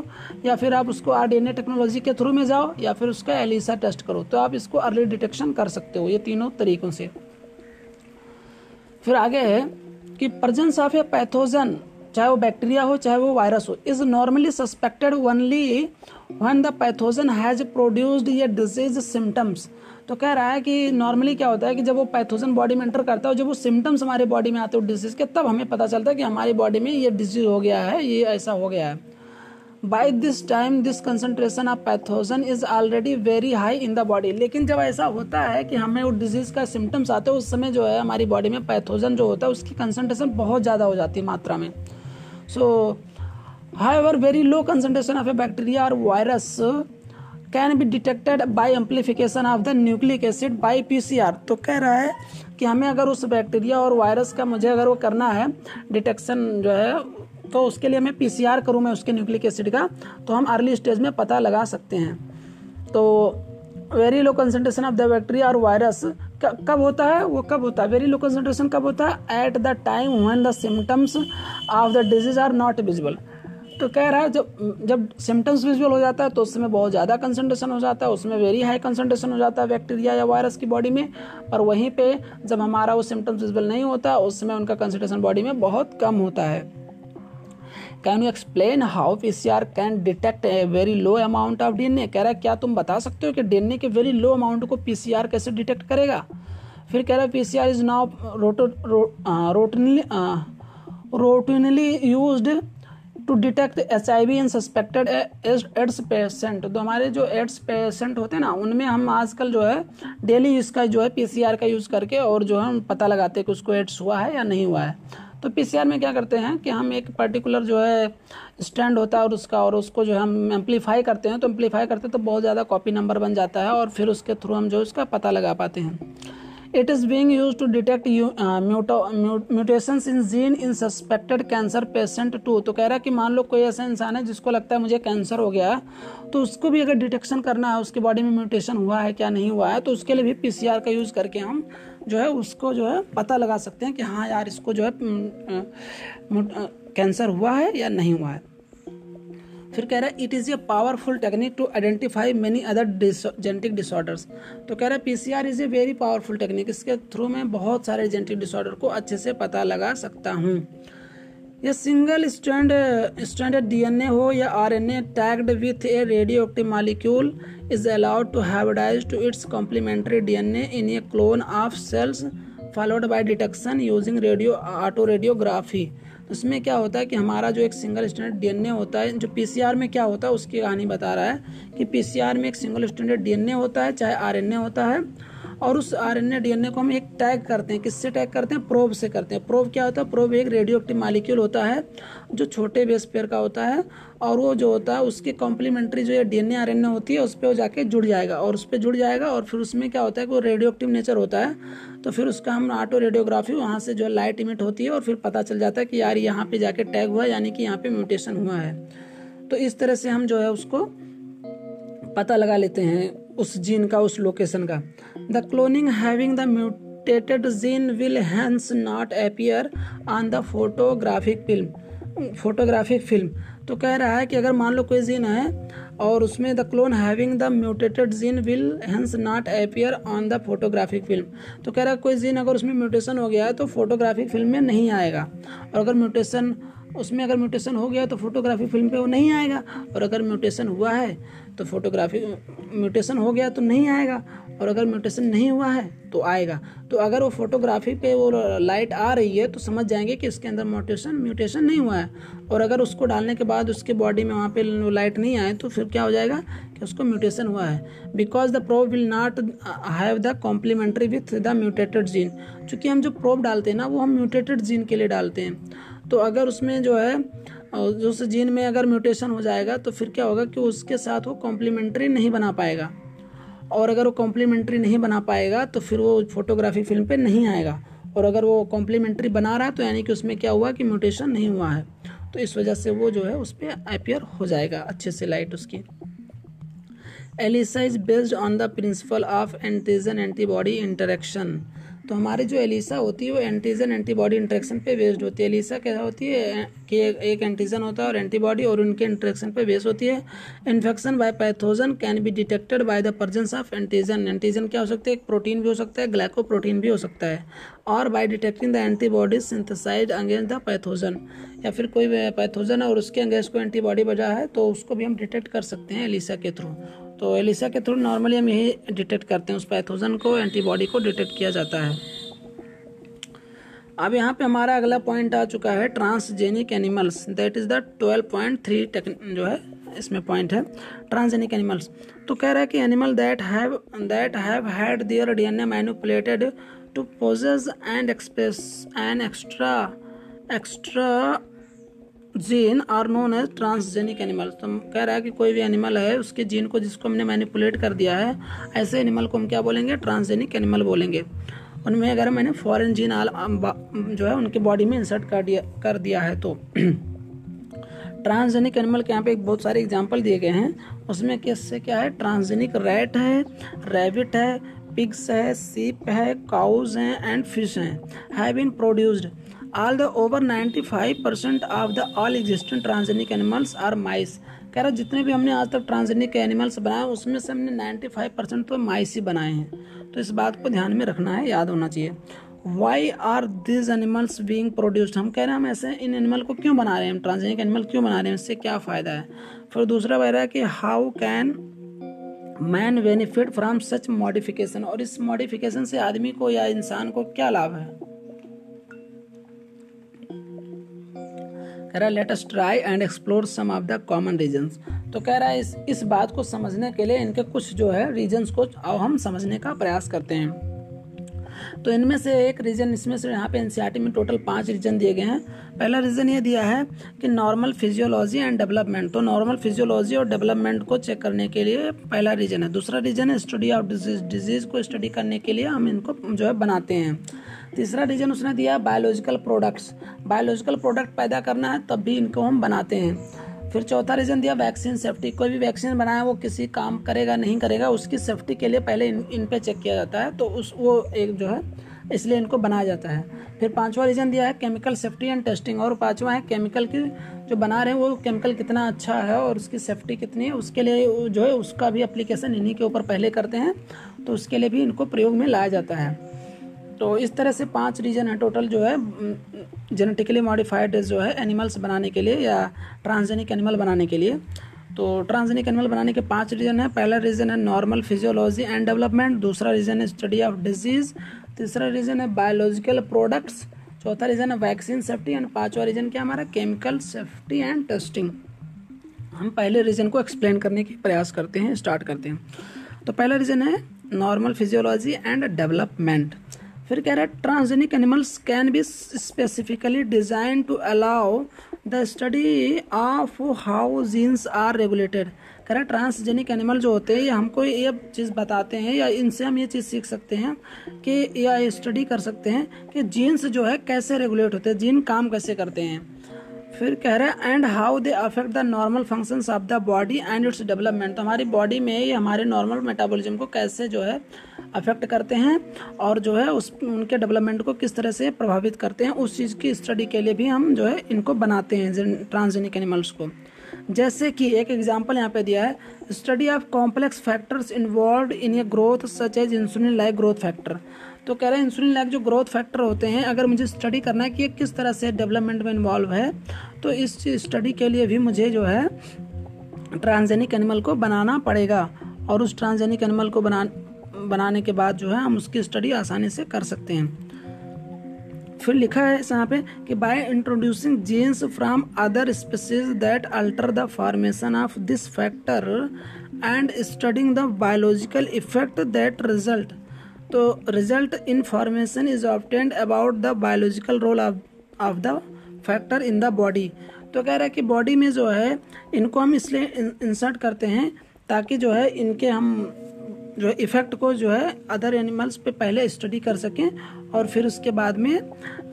या फिर आप उसको आरडीएनए टेक्नोलॉजी के थ्रू में जाओ, या फिर उसका एलिसा टेस्ट करो। तो आप इसको अर्ली डिटेक्शन कर सकते हो, ये तीनों तरीकों से। फिर आगे है कि प्रजेंस ऑफ़ ए पैथोजन चाहे वो बैक्टीरिया हो, चाहे वो वायरस हो is normally suspected only when the pathogen has produced ये डिज़ीज़ सिम्टम्स तो कह रहा है कि नॉर्मली क्या होता है कि जब वो पैथोजन बॉडी में एंटर करता है जब वो सिम्टम्स हमारे बॉडी में आते हैं डिज़ीज़ के, तब हमें पता चलता है कि हमारी बॉडी में ये डिज़ीज़ हो गया है, ये ऐसा हो गया है। By this time this concentration of pathogen is already very high in the body लेकिन जब ऐसा होता है कि हमें वो डिज़ीज़ का सिम्टम्स आते हैं, उस समय जो है हमारी बॉडी में पैथोजन जो होता है, उसकी कंसंट्रेशन बहुत ज़्यादा हो जाती है मात्रा में। So however very low concentration of a bacteria और virus can be detected by amplification of the nucleic acid by PCR तो कह रहा है कि हमें अगर उस बैक्टीरिया और वायरस का मुझे अगर वो करना है डिटेक्शन जो है तो उसके लिए मैं पीसीआर करूँ मैं उसके न्यूक्लिक एसिड का तो हम अर्ली स्टेज में पता लगा सकते हैं। तो very low concentration of the bacteria और वायरस कब होता है? वो कब होता है? वेरी लो कंसनट्रेशन कब होता है? At the time when the symptoms of the disease are not visible तो कह रहा है, जब जब सिम्टम्स विजुअल हो जाता है तो उस समय बहुत ज़्यादा कंसनट्रेशन हो जाता है, उसमें वेरी हाई कंसनट्रेशन हो जाता है बैक्टीरिया या वायरस की बॉडी में, और वहीं पे जब हमारा वो सिम्टम्स विजुअल नहीं होता उस समय उनका कंसनट्रेशन बॉडी में बहुत कम होता है। Can you explain how P C R can detect a very low amount of DNA कह रहा है, क्या तुम बता सकते हो कि डीएनए के वेरी लो अमाउंट को पी सी आर कैसे डिटेक्ट करेगा? फिर कह रहा है P C R is now roto routinely routinely used to detect H I V in suspected AIDS patient तो हमारे जो एड्स पेशेंट होते हैं ना, उनमें हम आजकल जो है डेली इसका जो है पीसीआर का यूज़ करके और जो है, हम पता लगाते हैं कि उसको एड्स हुआ है या नहीं हुआ है। तो पीसीआर में क्या करते हैं कि हम एक पर्टिकुलर जो है स्टैंड होता है और उसका और उसको जो है, हम एम्पलीफाई करते हैं। तो एम्पलीफाई करते हैं तो बहुत ज़्यादा कॉपी नंबर बन जाता है और फिर उसके थ्रू हम जो है, उसका पता लगा पाते हैं। It is being used to detect mutations in gene in suspected cancer patient too तो कह रहा है कि मान लो कोई ऐसा इंसान है जिसको लगता है मुझे कैंसर हो गया तो उसको भी अगर डिटेक्शन करना है, उसके बॉडी में म्यूटेशन हुआ है क्या नहीं हुआ है तो उसके लिए भी पीसीआर का यूज़ करके हम जो है उसको जो है पता लगा सकते हैं कि हाँ यार इसको जो है कैंसर हुआ है या नहीं हुआ है। फिर कह रहा है it is a powerful technique to identify many other genetic disorders तो कह रहा है PCR is a very powerful technique इसके थ्रू में बहुत सारे जेनेटिक डिसऑर्डर को अच्छे से पता लगा सकता हूँ। ये सिंगल स्टैंड स्टैंडर्ड डीएनए हो या RNA tagged with a radioactive molecule is allowed to hybridize to its complementary DNA in a clone of cells followed by detection using radio autoradiography उसमें क्या होता है कि हमारा जो एक सिंगल स्टैंडर्ड डीएनए होता है, जो पीसीआर में क्या होता है, उसकी कहानी बता रहा है कि पीसीआर में एक सिंगल स्टैंडर्ड डीएनए होता है, चाहे आरएनए होता है और उस R N A D N A को हम एक टैग करते हैं। किससे टैग करते हैं? प्रोब से करते हैं। प्रोब क्या होता है? प्रोब एक रेडियो एक्टिव मालिक्यूल होता है, जो छोटे बेस पेयर का होता है, और वो जो होता है, उसके कॉम्प्लीमेंट्री जो आर एन ए होती है, उस पर वो जाके जुड़ जाएगा, और उस पर जुड़ जाएगा, और फिर उसमें क्या होता है कि वो रेडियो एक्टिव नेचर होता है। तो फिर उसका हम ऑटो रेडियोग्राफी वहाँ से जो है लाइट इमिट होती है, और फिर पता चल जाता है कि यार यहाँ पे जाके टैग हुआ यानी कि यहाँ पे म्यूटेशन हुआ है। तो इस तरह से हम जो है उसको पता लगा लेते हैं। उस जीन का, उस लोकेशन का। The cloning having the mutated gene will hence not appear on the photographic film photographic film. तो कह रहा है कि अगर मान लो कोई जीन है और उसमें the clone having the mutated gene will hence not appear on the photographic film. तो कह रहा है कोई जीन अगर उसमें म्यूटेशन हो गया है तो फोटोग्राफिक फ़िल्म में नहीं आएगा। और अगर म्यूटेशन उसमें अगर म्यूटेशन हो गया तो फोटोग्राफी फ़िल्म पे वो नहीं आएगा। और अगर म्यूटेशन हुआ है तो फोटोग्राफी, म्यूटेशन हो गया तो नहीं आएगा। और अगर म्यूटेशन नहीं हुआ है तो आएगा। तो अगर वो फोटोग्राफी पे वो लाइट आ रही है तो समझ जाएँगे कि इसके अंदर म्यूटेशन म्यूटेशन नहीं हुआ है। और अगर उसको डालने के बाद उसके बॉडी में वहाँ पे लाइट नहीं आए तो फिर क्या हो जाएगा कि उसको म्यूटेशन हुआ है। Because the probe will not have the complementary with the mutated gene चूँकि हम जो प्रोब डालते हैं ना, वो हम म्यूटेटेड जीन के लिए डालते हैं। तो अगर उसमें जो है उस जीन में अगर म्यूटेशन हो जाएगा तो फिर क्या होगा कि उसके साथ वो कॉम्प्लीमेंट्री नहीं बना पाएगा। और अगर वो कॉम्प्लीमेंट्री नहीं बना पाएगा तो फिर वो फोटोग्राफी फ़िल्म पे नहीं आएगा। और अगर वो कॉम्प्लीमेंट्री बना रहा है तो यानी कि उसमें क्या हुआ कि म्यूटेशन नहीं हुआ है। तो इस वजह से वो जो है, उस पर अपियर हो जाएगा अच्छे से लाइट उसकी। ELISA is based on the principle of antigen antibody interaction तो हमारी जो एलिसा होती है, वो एंटीजन एंटीबॉडी इंट्रैक्शन पे बेस्ड होती है। एलिसा क्या होती है, कि एक एंटीजन होता है और एंटीबॉडी और उनके इंट्रैक्शन पे बेस्ड होती है। Infection by pathogen can be detected by the presence of antigen antigen क्या हो सकता है? एक प्रोटीन भी हो सकता है ग्लैको प्रोटीन भी हो सकता है। और by detecting the antibodies synthesized against the pathogen या फिर कोई पैथोजन है और उसके अगेंस्ट कोई एंटीबॉडी बजा है तो उसको भी हम डिटेक्ट कर सकते हैं एलिसा के थ्रू तो एलिसा के थ्रू नॉर्मली हम यही डिटेक्ट करते हैं उस पैथोजन को, एंटीबॉडी को डिटेक्ट किया जाता है। अब यहाँ पे हमारा अगला पॉइंट आ चुका है, transgenic animals. That is the twelve point three जो है, इसमें पॉइंट है, ट्रांसजेनिक एनिमल्स। तो कह रहा है कि animal that have that have had their DNA manipulated to possess and express an extra extra gene are known as transgenic animal तो कह रहा है कि कोई भी एनिमल है, उसके जीन को जिसको हमने मैनिपुलेट कर दिया है, ऐसे एनिमल को हम क्या बोलेंगे? ट्रांसजेनिक एनिमल बोलेंगे। उनमें अगर मैंने फॉरेन जीन आल जो है, उनके बॉडी में इंसर्ट कर दिया कर दिया है तो *clears throat* ट्रांसजेनिक एनिमल के यहाँ पे एक बहुत सारे एग्ज़ाम्पल दिए गए हैं। उसमें किससे क्या है? ट्रांसजेनिक रैट है रैबिट है पिग्स है सीप है काउज हैं एंड फ़िश हैं। Have been produced the over 95 percent of the all existent transgenic animals are mice कह रहा, जितने भी हमने आज तक ट्रांसजेनिक एनिमल्स बनाए, उसमें से हमने 95 परसेंट तो माइस ही बनाए हैं। तो इस बात को ध्यान में रखना है, याद होना चाहिए। Why are these animals being produced हम कह रहे हैं, हम ऐसे इन एनिमल को क्यों बना रहे हैं? हम ट्रांसजेनिक एनिमल क्यों बना रहे हैं? इससे क्या फ़ायदा है? फिर दूसरा कह रहा है कि how can man benefit from such modification और इस मॉडिफिकेशन से आदमी को या इंसान को क्या लाभ है? कह रहा है let us try and explore some of the common reasons तो कह रहा है, इस इस बात को समझने के लिए इनके कुछ जो है रीजंस को हम समझने का प्रयास करते हैं. तो इनमें से एक रीजन इसमें से यहाँ पे एनसीईआरटी में टोटल पाँच रीजन दिए गए हैं। पहला रीजन ये दिया है कि नॉर्मल फिजियोलॉजी एंड डेवलपमेंट तो नॉर्मल फिजियोलॉजी और डेवलपमेंट को चेक करने के लिए पहला रीजन है। दूसरा रीजन है स्टडी ऑफ़ डिज़ीज़ डिज़ीज़ को स्टडी करने के लिए हम इनको जो है बनाते हैं। तीसरा रीजन उसने दिया बायोलॉजिकल प्रोडक्ट्स बायोलॉजिकल प्रोडक्ट पैदा करना है तब भी इनको हम बनाते हैं। फिर चौथा रीजन दिया वैक्सीन सेफ्टी कोई भी वैक्सीन बनाया वो किसी काम करेगा नहीं करेगा उसकी सेफ्टी के लिए पहले इन, इन पे चेक किया जाता है तो उस वो एक जो है इसलिए इनको बनाया जाता है। फिर पांचवा रीजन दिया है केमिकल सेफ्टी एंड टेस्टिंग और पांचवा है केमिकल की जो बना रहे हैं वो केमिकल कितना अच्छा है और उसकी सेफ्टी कितनी है उसके लिए जो है उसका भी अप्लीकेशन इन्हीं के ऊपर पहले करते हैं तो उसके लिए भी इनको प्रयोग में लाया जाता है। तो इस तरह से पाँच रीजन है टोटल जो है जेनेटिकली मॉडिफाइड जो है एनिमल्स बनाने के लिए या ट्रांसजेनिक एनिमल बनाने के लिए। तो ट्रांसजेनिक एनिमल बनाने के पाँच रीजन है। पहला रीजन है नॉर्मल फिजियोलॉजी एंड डेवलपमेंट दूसरा रीजन है स्टडी ऑफ़ डिज़ीज़ तीसरा रीजन है बायोलॉजिकल प्रोडक्ट्स चौथा रीजन है वैक्सीन सेफ्टी एंड पांचवा रीजन क्या हमारा? केमिकल सेफ्टी एंड टेस्टिंग हम पहले रीजन को एक्सप्लेन करने के प्रयास करते हैं स्टार्ट करते हैं। तो पहला रीजन है नॉर्मल फिजियोलॉजी एंड डेवलपमेंट फिर कह रहा है transgenic animals can be specifically design to allow the study of how genes are regulated कह रहा है ट्रांसजेनिक एनिमल जो होते हैं, ये हमको ये चीज़ बताते हैं या इनसे हम ये चीज़ सीख सकते हैं कि या स्टडी कर सकते हैं कि जीन्स जो है कैसे रेगुलेट होते हैं जीन काम कैसे करते हैं? फिर कह रहे हैं and how they affect the normal functions of the body and its development तो हमारी बॉडी में ये हमारे नॉर्मल मेटाबॉलिज्म को कैसे जो है अफेक्ट करते हैं और जो है उस, उनके डेवलपमेंट को किस तरह से प्रभावित करते हैं, उस चीज़ की स्टडी के लिए भी हम जो है इनको बनाते हैं ट्रांसजेनिक एनिमल्स को। जैसे कि एक एग्ज़ाम्पल यहाँ पे दिया है study of complex factors involve in a growth such as insulin like growth factor तो कह रहे हैं इंसुलिन लाइक जो ग्रोथ फैक्टर होते हैं, अगर मुझे स्टडी करना है कि ये किस तरह से डेवलपमेंट में इन्वॉल्व है तो इस स्टडी के लिए भी मुझे जो है ट्रांसजेनिक एनिमल को बनाना पड़ेगा। और उस ट्रांसजेनिक एनिमल को बना, बनाने के बाद जो है हम उसकी स्टडी आसानी से कर सकते हैं। फिर लिखा है यहाँ पे कि by introducing genes from other species that alter the formation of this factor and studying the biological effect that result तो result in formation is obtained about the biological role of the factor in the body तो कह रहा है कि body में जो है, इनको हम इसलिए इंसर्ट करते हैं ताकि जो है, इनके हम जो इफ़ेक्ट को जो है अदर एनिमल्स पे पहले स्टडी कर सकें और फिर उसके बाद में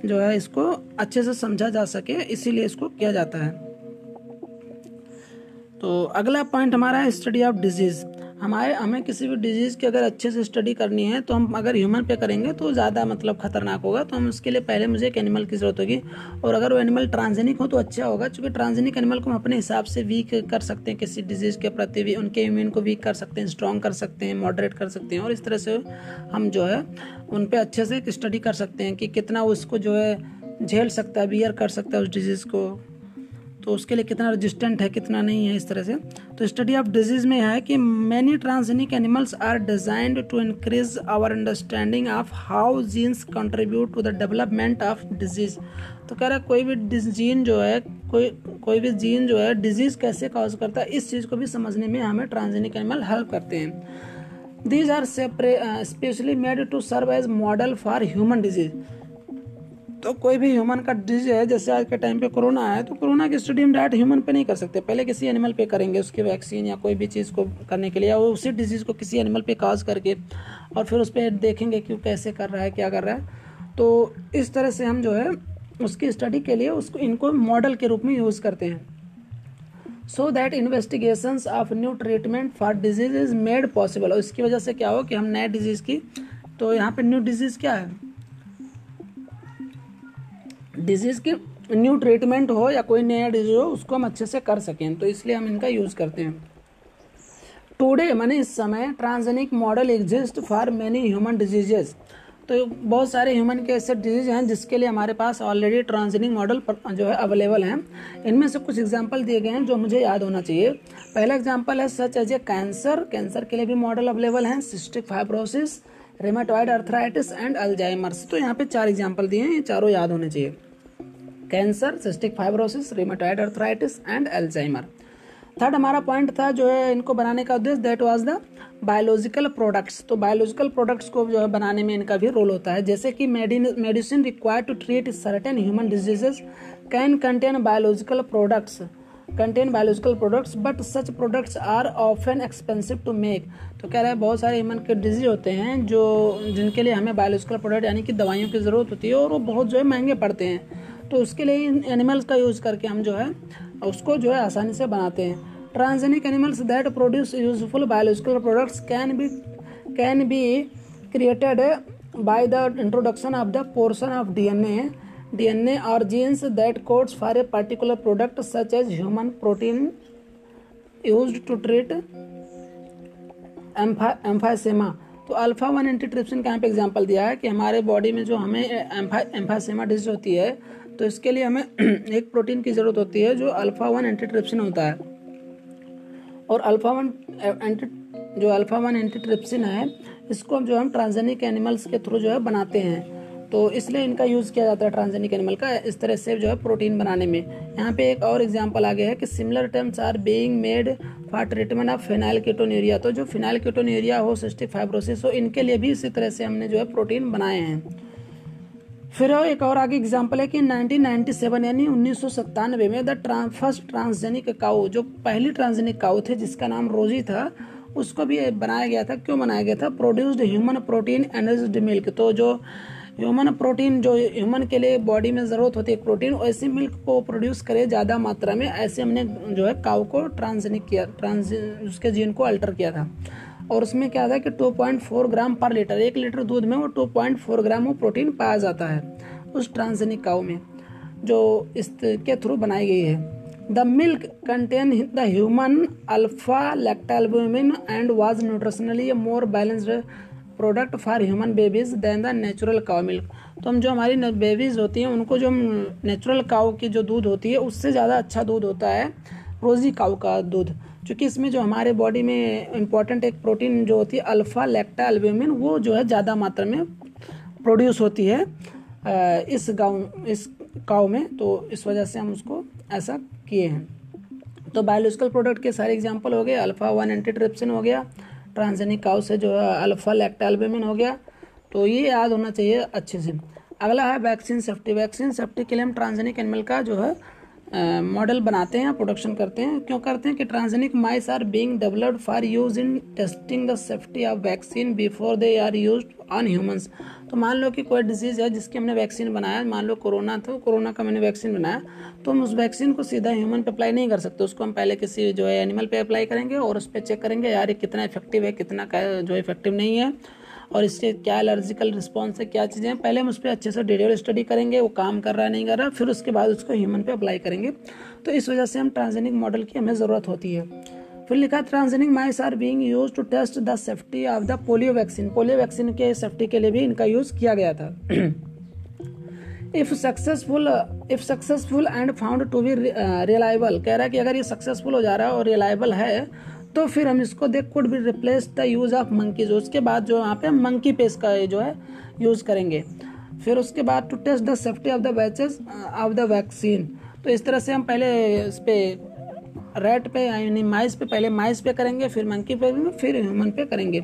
जो है, इसको अच्छे से समझा जा सके, इसीलिए इसको किया जाता है। तो अगला पॉइंट हमारा है स्टडी ऑफ़ डिज़ीज़ हमारे, हमें किसी भी डिज़ीज़ की अगर अच्छे से स्टडी करनी है तो हम अगर ह्यूमन पे करेंगे तो ज़्यादा मतलब खतरनाक होगा। तो हम उसके लिए पहले मुझे एक एनिमल की ज़रूरत होगी। और अगर वो एनिमल ट्रांसजेनिक हो तो अच्छा होगा, क्योंकि ट्रांसजेनिक एनिमल को हम अपने हिसाब से वीक कर सकते हैं किसी डिज़ीज़ के प्रति भी। उनके इम्यून को वीक कर सकते हैं स्ट्रॉन्ग कर सकते हैं मॉडरेट कर सकते हैं, और इस तरह से हम जो है, उन पर अच्छे से स्टडी कर सकते हैं कि कितना उसको जो है, झेल सकता है बियर कर सकता है उस डिज़ीज़ को। तो उसके लिए कितना रजिस्टेंट है, कितना नहीं है इस तरह से। तो स्टडी ऑफ़ डिज़ीज़ में है कि many transgenic animals are designed to increase our understanding of how genes contribute to the development of disease तो कह रहा है, कोई भी जीन जो है, कोई कोई भी जीन जो है डिज़ीज़ कैसे कॉज करता है, इस चीज़ को भी समझने में हमें ट्रांसजेनिक एनिमल हेल्प करते हैं। These are specially made to serve as model for human disease तो कोई भी ह्यूमन का डिज़ीज़ है, जैसे आज के टाइम पे कोरोना है तो कोरोना की स्टडी हम डायरेक्ट ह्यूमन पे नहीं कर सकते। पहले किसी एनिमल पे करेंगे उसके वैक्सीन या कोई भी चीज़ को करने के लिए, या उसी डिज़ीज़ को किसी एनिमल पे काज करके और फिर उस पर देखेंगे कि वो कैसे कर रहा है, क्या कर रहा है। तो इस तरह से हम जो है, उसकी स्टडी के लिए उसको इनको मॉडल के रूप में यूज़ करते हैं। So that investigation of new treatment for disease is made possible और इसकी वजह से क्या हो कि हम नए डिज़ीज़ की तो यहाँ पे न्यू डिज़ीज़ क्या है? डिज़ीज़ की न्यू ट्रीटमेंट हो या कोई नया डिज़ीज़ हो, उसको हम अच्छे से कर सकें। तो इसलिए हम इनका यूज़ करते हैं। टुडे मैंने इस समय transgenic model exist for many human diseases तो बहुत सारे ह्यूमन के ऐसे डिज़ीज़ हैं जिसके लिए हमारे पास ऑलरेडी ट्रांसजेनिक मॉडल जो है अवेलेबल हैं। इनमें से कुछ एग्ज़ाम्पल दिए गए हैं जो मुझे याद होना चाहिए। पहला एग्ज़ाम्पल है such as a cancer cancer के लिए भी मॉडल अवेलेबल हैं। Cystic fibrosis rheumatoid arthritis and Alzheimer's तो यहाँ पे चार एग्ज़ाम्पल दिए हैं। ये चारों याद होने चाहिए। Cancer, cystic fibrosis rheumatoid arthritis and Alzheimer third हमारा पॉइंट था जो है इनको बनाने का उद्देश्य that was the biological products तो बायोलॉजिकल प्रोडक्ट्स को जो है बनाने में इनका भी रोल होता है। जैसे कि medicine required to treat certain human diseases can contain biological products contain biological products but such products are often expensive to make तो कह रहे हैं बहुत सारे ह्यूमन के डिज़ीज़ होते हैं जो, जिनके लिए हमें बायोलॉजिकल प्रोडक्ट यानी कि दवाइयों की ज़रूरत होती है और वो बहुत जो है महँगे पड़ते हैं। तो उसके लिए इन एनिमल्स का यूज़ करके हम जो है, उसको जो है आसानी से बनाते हैं। Transgenic animals that produce useful biological products can be can be created by the introduction of the portion of DNA DNA और genes that codes for a particular product such as human protein used to treat emphysema तो alpha one antitrypsin का यहाँ पे example दिया है कि हमारे body में जो हमें एम्फाइसेमा डिज़ीज़ होती है तो इसके लिए हमें *clears throat* एक प्रोटीन की ज़रूरत होती है जो अल्फ़ा वन एंटीट्रिप्सिन होता है। और अल्फ़ा वन एंटी, जो अल्फ़ा वन एंटीट्रिप्सिन है, इसको हम जो हम ट्रांसजेनिक एनिमल्स के थ्रू जो है बनाते हैं। तो इसलिए इनका यूज़ किया जाता है ट्रांसजेनिक एनिमल का, इस तरह से जो है प्रोटीन बनाने में। यहाँ पे एक और एग्जांपल आ गया है कि similar terms are being made for treatment of phenylketonuria. तो जो फिनाइल कीटोनेरिया हो, सिस्टिक फाइब्रोसिस हो, इनके लिए भी इसी तरह से हमने जो है प्रोटीन बनाए हैं। फिर एक और आगे एग्ज़ाम्पल है कि 1997 यानी उन्नीस सौ सत्तानवे में the trans, first transgenic cow जो पहली ट्रांसजेनिक काउ थे जिसका नाम रोजी था उसको भी बनाया गया था। क्यों बनाया गया था? Produced human protein enriched milk तो जो ह्यूमन प्रोटीन जो ह्यूमन के लिए बॉडी में ज़रूरत होती है प्रोटीन ऐसे मिल्क को प्रोड्यूस करे ज़्यादा मात्रा में ऐसे हमने जो है काउ को ट्रांसजेनिक किया ट्रांस उसके जीन को अल्टर किया था। और उसमें क्या था कि 2.4 ग्राम पर लीटर, एक लीटर दूध में वो 2.4 ग्राम वो प्रोटीन पाया जाता है उस ट्रांसजेनिक काउ में, जो इसके थ्रू बनाई गई है। The milk contain the human alpha lactalbumin and was nutritionally more balanced product for human babies than the natural cow milk. तो हम जो हमारी बेबीज होती हैं, उनको जो नेचुरल काउ की जो दूध होती है, उससे ज़्यादा अच्छा दूध होता है रोजी काउ का दूध। क्योंकि इसमें जो हमारे बॉडी में इंपॉर्टेंट एक प्रोटीन जो होती है अल्फ़ा लेक्टा एल्ब्यूमिन वो जो है ज़्यादा मात्रा में प्रोड्यूस होती है इस गाँव, इस काव में। तो इस वजह से हम उसको ऐसा किए हैं। तो बायोलॉजिकल प्रोडक्ट के सारे एग्जांपल हो गए। अल्फ़ा वन एंटी ट्रिप्सिन हो गया ट्रांसजेनिक काउ से जो है अल्फ़ा लैक्टालबेमिन हो गया। तो ये याद होना चाहिए अच्छे से। अगला है वैक्सीन सेफ्टी वैक्सीन सेफ्टी के लिए हम ट्रांसजेनिक एनिमल का जो है मॉडल बनाते हैं प्रोडक्शन करते हैं। क्यों करते हैं कि transgenic mice are being developed for use in testing the safety of vaccine before they are use on humans तो मान लो कि कोई डिज़ीज़ है जिसकी हमने वैक्सीन बनाया, मान लो कोरोना था कोरोना का मैंने वैक्सीन बनाया तो हम उस वैक्सीन को सीधा ह्यूमन पे अप्लाई नहीं कर सकते। उसको हम पहले किसी जो है एनिमल पे अप्लाई करेंगे और उस पर चेक करेंगे, यार ये कितना इफ़ेक्टिव है, कितना जो इफ़ेक्टिव नहीं है। और इससे क्या एलर्जिकल रिस्पॉन्स है, क्या चीज़ें हैं, पहले हम उस पर अच्छे से डिटेल स्टडी करेंगे, वो काम कर रहा नहीं कर रहा, फिर उसके बाद उसको ह्यूमन पे अप्लाई करेंगे। तो इस वजह से हम ट्रांसजेनिक मॉडल की हमें ज़रूरत होती है। फिर लिखा transgenic mice are being use to test the safety of the polio vaccine polio vaccine के सेफ्टी के लिए भी इनका यूज़ किया गया था। If successful if successful and found to be reliable कह रहा है कि अगर ये सक्सेसफुल हो जा रहा है और रिलायबल है तो फिर हम इसको देख could be replace the use of monkeys उसके बाद जो यहाँ पे मंकी पेस का जो है यूज़ करेंगे। फिर उसके बाद to test the safety of the batches of the vaccine तो इस तरह से हम पहले इस पे रेट पे, यानी माइस पे, पहले माइस पे करेंगे, फिर मंकी पे फिर ह्यूमन पे करेंगे।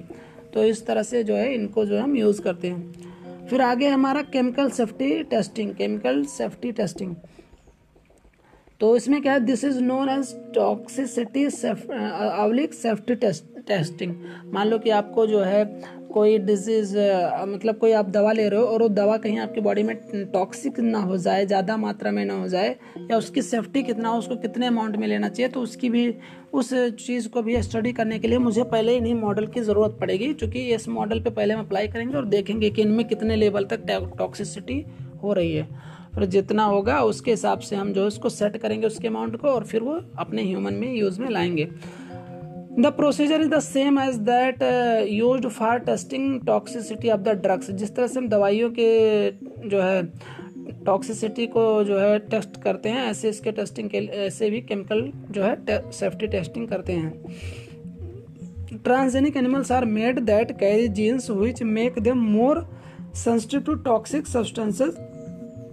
तो इस तरह से जो है, इनको जो हम यूज़ करते हैं। फिर आगे हमारा chemical safety testing chemical safety testing तो इसमें क्या है this is known as toxicity oblique safety testing मान लो कि आपको जो है कोई डिज़ीज़ मतलब कोई आप दवा ले रहे हो और वो दवा कहीं आपकी बॉडी में टॉक्सिक ना हो जाए, ज़्यादा मात्रा में ना हो जाए, या उसकी सेफ्टी कितना हो, उसको कितने अमाउंट में लेना चाहिए तो उसकी भी, उस चीज़ को भी स्टडी करने के लिए मुझे पहले इन्हीं मॉडल की ज़रूरत पड़ेगी, क्योंकि इस मॉडल पे पहले हम अप्लाई करेंगे और देखेंगे कि इनमें कितने लेवल तक टॉक्सिसिटी हो रही है। फिर जितना होगा उसके हिसाब से हम जो है उसको सेट करेंगे उसके अमाउंट को और फिर वो अपने ह्यूमन में यूज़ में लाएँगे। The procedure is the same as that use for testing toxicity of the drugs जिस तरह से हम दवाइयों के, जो है टॉक्सिसिटी को जो है टेस्ट करते हैं, ऐसे इसके टेस्टिंग के, ऐसे भी केमिकल जो है सेफ्टी टेस्टिंग करते हैं। Transgenic animals are made that carry genes which make them more sensitive to toxic substances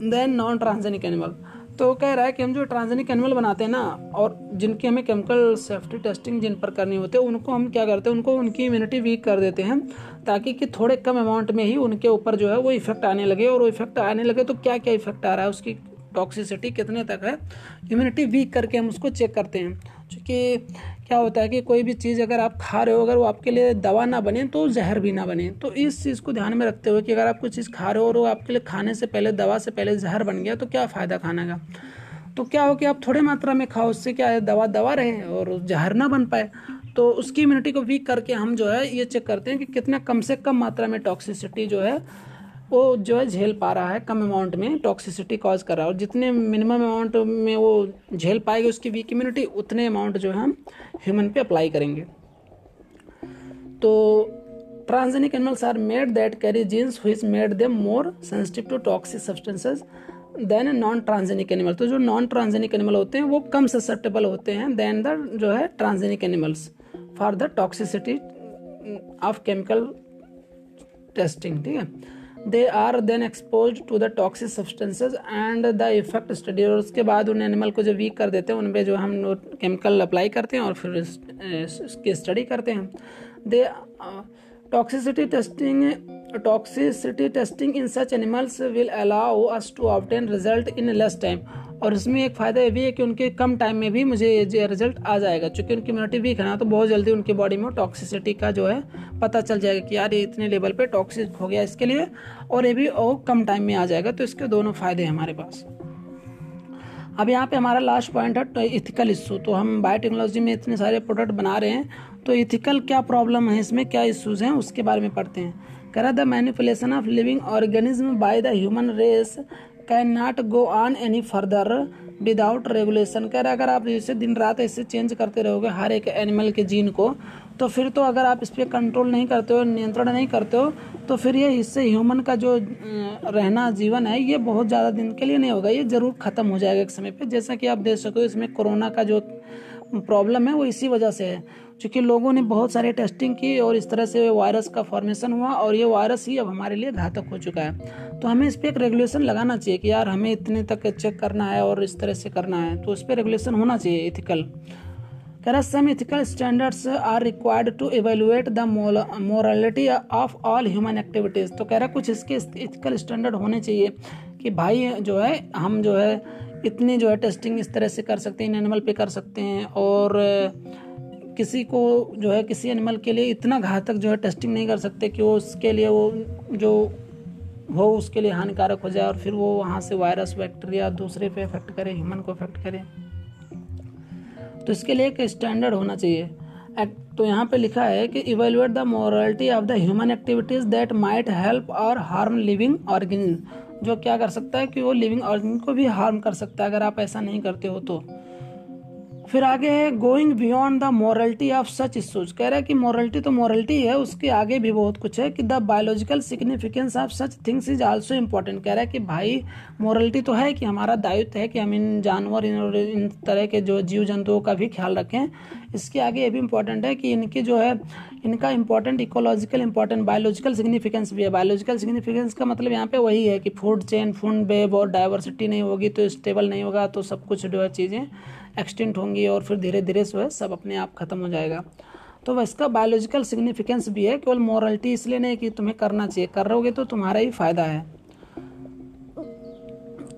than non transgenic animal तो कह रहा है कि हम जो ट्रांसजेनिक एनिमल बनाते हैं ना, और जिनकी हमें केमिकल सेफ्टी टेस्टिंग जिन पर करनी होती है, उनको हम क्या करते हैं, उनको उनकी इम्यूनिटी वीक कर देते हैं, ताकि कि थोड़े कम अमाउंट में ही उनके ऊपर जो है वो इफ़ेक्ट आने लगे, और वो इफ़ेक्ट आने लगे तो क्या क्या इफ़ेक्ट आ रहा है, उसकी टॉक्सिसिटी कितने तक है? इम्यूनिटी वीक करके हम उसको चेक करते हैं। क्योंकि क्या होता है कि कोई भी चीज़ अगर आप खा रहे हो, अगर वो आपके लिए दवा ना बने तो जहर भी ना बने। तो इस चीज़ को ध्यान में रखते हुए कि अगर आप कोई चीज़ खा रहे हो और वो आपके लिए खाने से पहले, दवा से पहले जहर बन गया तो क्या फ़ायदा खाने का? तो क्या हो कि आप थोड़े मात्रा में खाओ, उससे क्या है, दवा दवा रहे और जहर ना बन पाए। तो उसकी इम्यूनिटी को वीक करके हम जो है ये चेक करते हैं कि कितना कम से कम मात्रा में टॉक्सिसिटी जो है वो जो है झेल पा रहा है, कम अमाउंट में टॉक्सिसिटी कॉज कर रहा है। और जितने मिनिमम अमाउंट में वो झेल पाएगी उसकी वीक इम्यूनिटी उतने अमाउंट जो है हम ह्यूमन पे अप्लाई करेंगे। तो transgenic animals are made that carry genes which made them more sensitive to toxic substances than non transgenic animal तो जो नॉन ट्रांसजेनिक एनिमल होते हैं, वो कम ससेप्टेबल होते हैं देन द जो है transgenic animals for the toxicity of chemical testing ठीक है? They are then expose to the toxic substances and the effect study और उसके बाद उन एनिमल को जो वीक कर देते हैं उन पर जो हम केमिकल अप्लाई करते हैं और फिर उसकी स्टडी करते हैं। They toxicity testing toxicity testing in such animals will allow us to obtain result in less time और इसमें एक फ़ायदा ये भी है कि उनके कम टाइम में भी मुझे ये रिज़ल्ट आ जाएगा। चूँकि उनकी इम्यूनिटी वीक है ना तो बहुत जल्दी उनकी बॉडी में टॉक्सिसिटी का जो है पता चल जाएगा कि यार ये इतने लेवल पे टॉक्सिक हो गया इसके लिए और ये भी और कम टाइम में आ जाएगा। तो इसके दोनों फ़ायदे हैं हमारे पास। अब यहाँ पे हमारा लास्ट पॉइंट है इथिकल इशू तो हम बायोटेक्नोलॉजी में इतने सारे प्रोडक्ट बना रहे हैं। तो इथिकल क्या प्रॉब्लम है? इसमें क्या इश्यूज़ हैं? उसके बारे में पढ़ते हैं। कह the manipulation of living organism by the human race can not go on any further without regulation कह रहे अगर आप जैसे दिन रात ऐसे चेंज करते रहोगे, हर एक एनिमल के जीन को तो फिर तो अगर आप इस पर कंट्रोल नहीं करते हो, नियंत्रण नहीं करते हो तो फिर ये इससे ह्यूमन का जो रहना, जीवन है, ये बहुत ज़्यादा दिन के लिए नहीं होगा। ये ज़रूर ख़त्म हो जाएगा एक समय पे। जैसा कि आप देख सको, इसमें कोरोना का जो प्रॉब्लम है, वो इसी वजह से है। क्योंकि लोगों ने बहुत सारी टेस्टिंग की और इस तरह से वायरस का फॉर्मेशन हुआ और ये वायरस ही अब हमारे लिए घातक हो चुका है। तो हमें इस पर एक रेगुलेशन लगाना चाहिए कि यार हमें इतने तक चेक करना है और इस तरह से करना है तो उस पर रेगुलेशन होना चाहिए इथिकल कह रहा some ethical standards are required to evaluate the morality of all human activities तो कह रहा कुछ इसके इथिकल स्टैंडर्ड होने चाहिए कि भाई जो है, हम जो है, इतनी जो है टेस्टिंग इस तरह से कर सकते हैं, इन एनिमल पे कर सकते हैं और किसी को जो है, किसी एनिमल के लिए इतना घातक जो है टेस्टिंग नहीं कर सकते कि वो उसके लिए वो, जो हो उसके लिए हानिकारक हो जाए और फिर वो वहाँ से वायरस बैक्टीरिया दूसरे पे इफ़ेक्ट करे ह्यूमन को इफ़ेक्ट करे। तो इसके लिए एक स्टैंडर्ड होना चाहिए। तो यहाँ पे लिखा है कि evaluate the morality of the human activities that might help और हार्म लिविंग ऑर्गेनिज्म जो क्या कर सकता है कि वो लिविंग ऑर्गेनिज्म को भी हार्म कर सकता है, अगर आप ऐसा नहीं करते हो तो। फिर आगे है going beyond the morality of such issues कह रहा है कि मॉरलिटी तो मॉरलिटी है उसके आगे भी बहुत कुछ है कि the biological significance of such things is also important कह रहा है कि भाई मॉरलिटी तो है कि हमारा दायित्व है कि हम इन जानवर इन, इन तरह के जो जीव जंतुओं का भी ख्याल रखें। इसके आगे ये भी इम्पोर्टेंट है कि इनके जो है इनका important ecological important biological significance भी है। बायोलॉजिकल सिग्निफिकेंस का मतलब यहाँ पे वही है कि फ़ूड चेन फ़ूड वेब और डाइवर्सिटी नहीं होगी तो स्टेबल नहीं होगा तो सब कुछ जो है चीज़ें एक्सटेंट होंगी और फिर धीरे धीरे जो है सब अपने आप ख़त्म हो जाएगा। तो वह इसका बायोलॉजिकल सिग्निफिकेंस भी है, केवल मॉरलिटी इसलिए नहीं कि तुम्हें करना चाहिए। कर रहोगे तो तुम्हारा ही फ़ायदा है।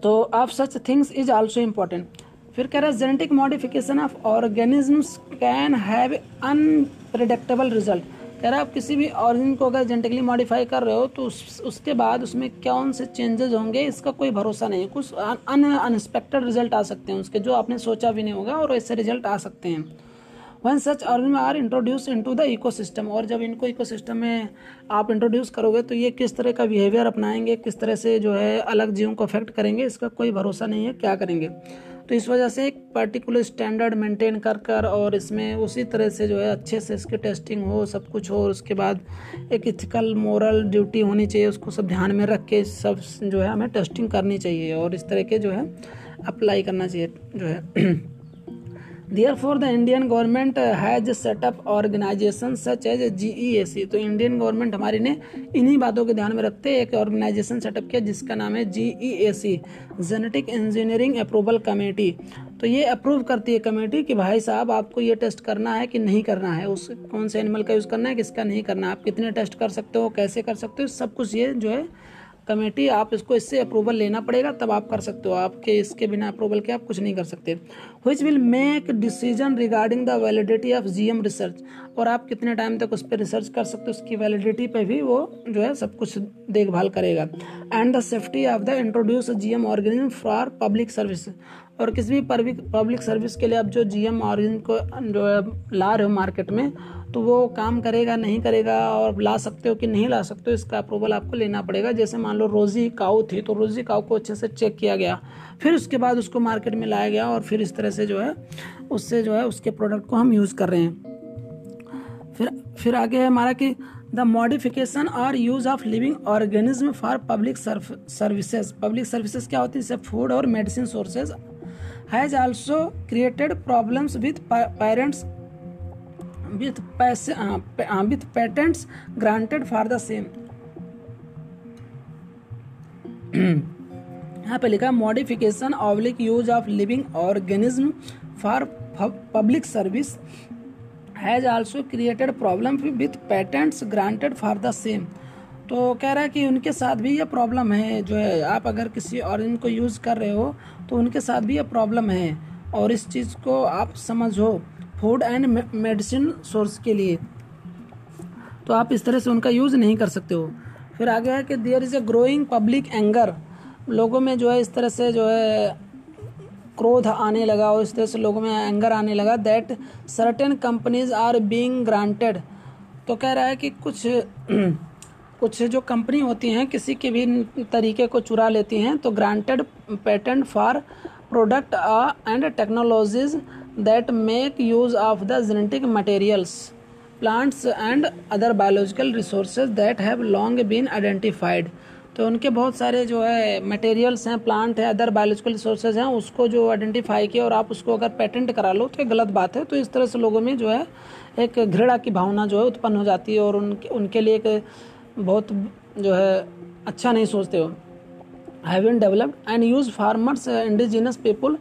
तो of such things is also important फिर कह रहा है genetic modification of organisms can have unpredictable result है आप किसी भी ऑरिजिन को अगर जेनेटिकली मॉडिफाई कर रहे हो तो उस, उसके बाद उसमें कौन से चेंजेस होंगे इसका कोई भरोसा नहीं है। कुछ अन अनएक्सपेक्टेड रिज़ल्ट आ सकते हैं उसके जो आपने सोचा भी नहीं होगा और ऐसे रिज़ल्ट आ सकते हैं। When such organism are introduce into the ecosystem और जब इनको इकोसिस्टम में आप इंट्रोड्यूस करोगे तो ये किस तरह का बिहेवियर अपनाएँगे, किस तरह से जो है अलग जीवों को अफेक्ट करेंगे, इसका कोई भरोसा नहीं है, क्या करेंगे? तो इस वजह से एक पर्टिकुलर स्टैंडर्ड मेंटेन कर कर और इसमें उसी तरह से जो है अच्छे से इसकी टेस्टिंग हो, सब कुछ हो और उसके बाद एक इथिकल मोरल ड्यूटी होनी चाहिए, उसको सब ध्यान में रख के सब जो है हमें टेस्टिंग करनी चाहिए और इस तरह के जो है अप्लाई करना चाहिए, जो है। Therefore, the Indian government has set up organizations such as GEAC. तो इंडियन गवर्नमेंट हमारी ने इन्हीं बातों के ध्यान में रखते एक ऑर्गेनाइजेशन सेटअप किया जिसका नाम है G E A C genetic engineering approval committee तो ये अप्रूव करती है कमेटी कि भाई साहब आपको ये टेस्ट करना है कि नहीं करना है? उस कौन से एनिमल का यूज़ करना है किसका नहीं करना है? आप कितने टेस्ट कर सकते हो कैसे कर सकते हो? सब कुछ ये जो है कमेटी, आप इसको इससे अप्रूवल लेना पड़ेगा, तब आप कर सकते हो। आपके इसके बिना अप्रूवल के आप कुछ नहीं कर सकते। Which will make decision regarding the validity of GM research और आप कितने टाइम तक उस पर रिसर्च कर सकते हो, उसकी वैलिडिटी पे भी वो जो है सब कुछ देखभाल करेगा। And the safety of the introduce G M organism for public service और किसी भी पब्लिक सर्विस के लिए आप जो जी एम ऑर्गेनिज्म को, जो है ला रहे हो मार्केट में तो वो काम करेगा, नहीं करेगा, और ला सकते हो कि नहीं ला सकते हो, इसका अप्रूवल आपको लेना पड़ेगा। जैसे मान लो रोज़ी काऊ थी तो रोज़ी काऊ को अच्छे से चेक किया गया। फिर उसके बाद उसको मार्केट में लाया गया, और फिर इस तरह से जो है, उससे जो है उसके प्रोडक्ट को हम यूज़ कर रहे हैं। फिर फिर आगे है हमारा कि द मॉडिफिकेशन और use of living organism for public services public services क्या होती है? जैसे फ़ूड और medicine sources has also created problems with parents pass, uh, with patents granted for the same. *clears throat* यहाँ पे लिखा modification oblique use of living organism for public service has also created problem with patents granted for the same तो कह रहा है कि उनके साथ भी ये प्रॉब्लम है जो है आप अगर किसी और इनको यूज़ कर रहे हो तो उनके साथ भी ये प्रॉब्लम है। और इस चीज़ को आप समझो फ़ूड एंड मेडिसिन सोर्स के लिए। तो आप इस तरह से उनका यूज़ नहीं कर सकते हो। फिर आगे है कि there is a growing public anger लोगों में जो है इस तरह से जो है क्रोध आने लगा और इस तरह से लोगों में एंगर आने लगा that certain companies are being granted तो कह रहा है कि कुछ कुछ जो कंपनी होती हैं, किसी के भी तरीके को चुरा लेती हैं तो granted patent for product and technologies that make use of the genetic materials plants and other biological resources that have long been identified तो उनके बहुत सारे जो है मटेरियल्स हैं प्लांट है अदर बायोलॉजिकल रिसोर्सेज हैं, उसको जो आइडेंटिफाई किया और आप उसको अगर पेटेंट करा लो तो ये गलत बात है। तो इस तरह से लोगों में जो है एक घृणा की भावना जो है उत्पन्न हो जाती है और उनके उनके लिए एक बहुत जो है अच्छा नहीं सोचते हो। Have been developed and use farmers indigenous people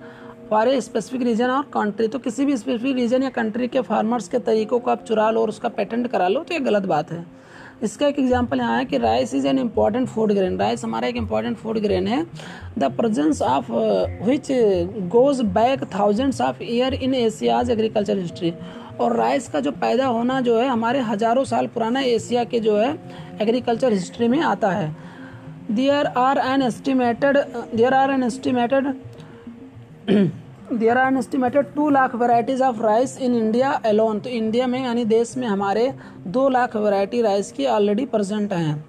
for a specific region और कंट्री तो किसी भी स्पेसिफिक रीजन या कंट्री के फार्मर्स के तरीकों को आप चुरा लो और उसका पेटेंट करा लो तो ये गलत बात है। इसका एक एग्ज़ाम्पल यहाँ है कि rice is an important food grain rice हमारा एक इंपॉर्टेंट फ़ूड ग्रेन है। The presence of which goes back thousands of year in Asia's agriculture history और राइस का जो पैदा होना जो है, हमारे हज़ारों साल पुराना एशिया के जो है, एग्रीकल्चर हिस्ट्री में आता है। There are an estimated there are an estimated there are an estimated two lakh varieties of rice in India alone तो इंडिया में यानी देश में हमारे दो लाख वेराइटी राइस की ऑलरेडी प्रजेंट हैं।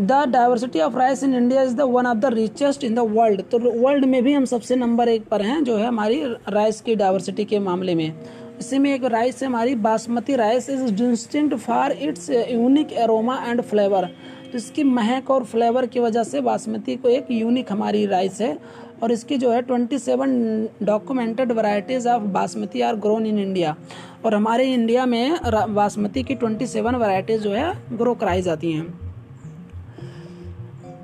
The diversity of rice in India is the one of the richest in the world तो वर्ल्ड में भी हम सबसे नंबर एक पर हैं, जो है हमारी राइस की डाइवर्सिटी के मामले में। इसी में एक राइस है हमारी basmati rice is distinct for its unique aroma and flavour तो इसकी महक और फ्लेवर की वजह से बासमती को एक यूनिक हमारी राइस है और इसकी जो है twenty seven documented varieties of basmati are grown in India और हमारे इंडिया में बासमती की ट्वेंटी सेवन वराइटीज़ जो है ग्रो कराई जाती हैं।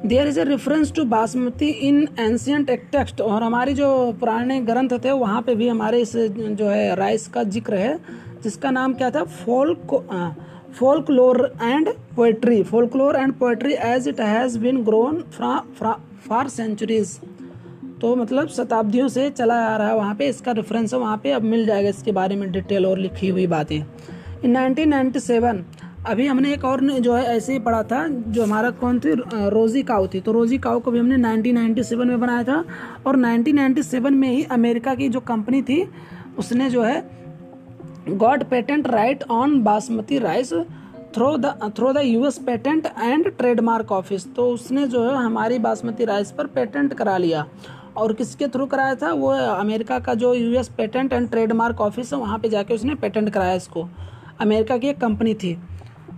There is a reference to basmati in ancient text और हमारे जो पुराने ग्रंथ थे, वहाँ पे भी हमारे इस, जो है राइस का ज़िक्र है, जिसका नाम क्या था? Folk folklore and poetry folklore and poetry as it has been grown for centuries तो मतलब शताब्दियों से चला आ रहा है, वहाँ पे इसका रेफरेंस है, वहाँ पे अब मिल जाएगा इसके बारे में डिटेल और लिखी हुई बातें। इन 1997 अभी हमने एक और जो है ऐसे ही पढ़ा था, जो हमारा कौन थी? रोजी काउ थी। तो रोजी काउ को भी हमने 1997 में बनाया था और 1997 में ही अमेरिका की जो कंपनी थी, उसने जो है got patent right on basmati rice, through the through the US patent and trademark office. तो उसने जो है हमारी बासमती राइस पर पेटेंट करा लिया। और किसके थ्रू कराया था? वो अमेरिका का जो US patent and trademark office है, वहाँ पे जाके उसने पेटेंट कराया इसको। अमेरिका की एक कंपनी थी।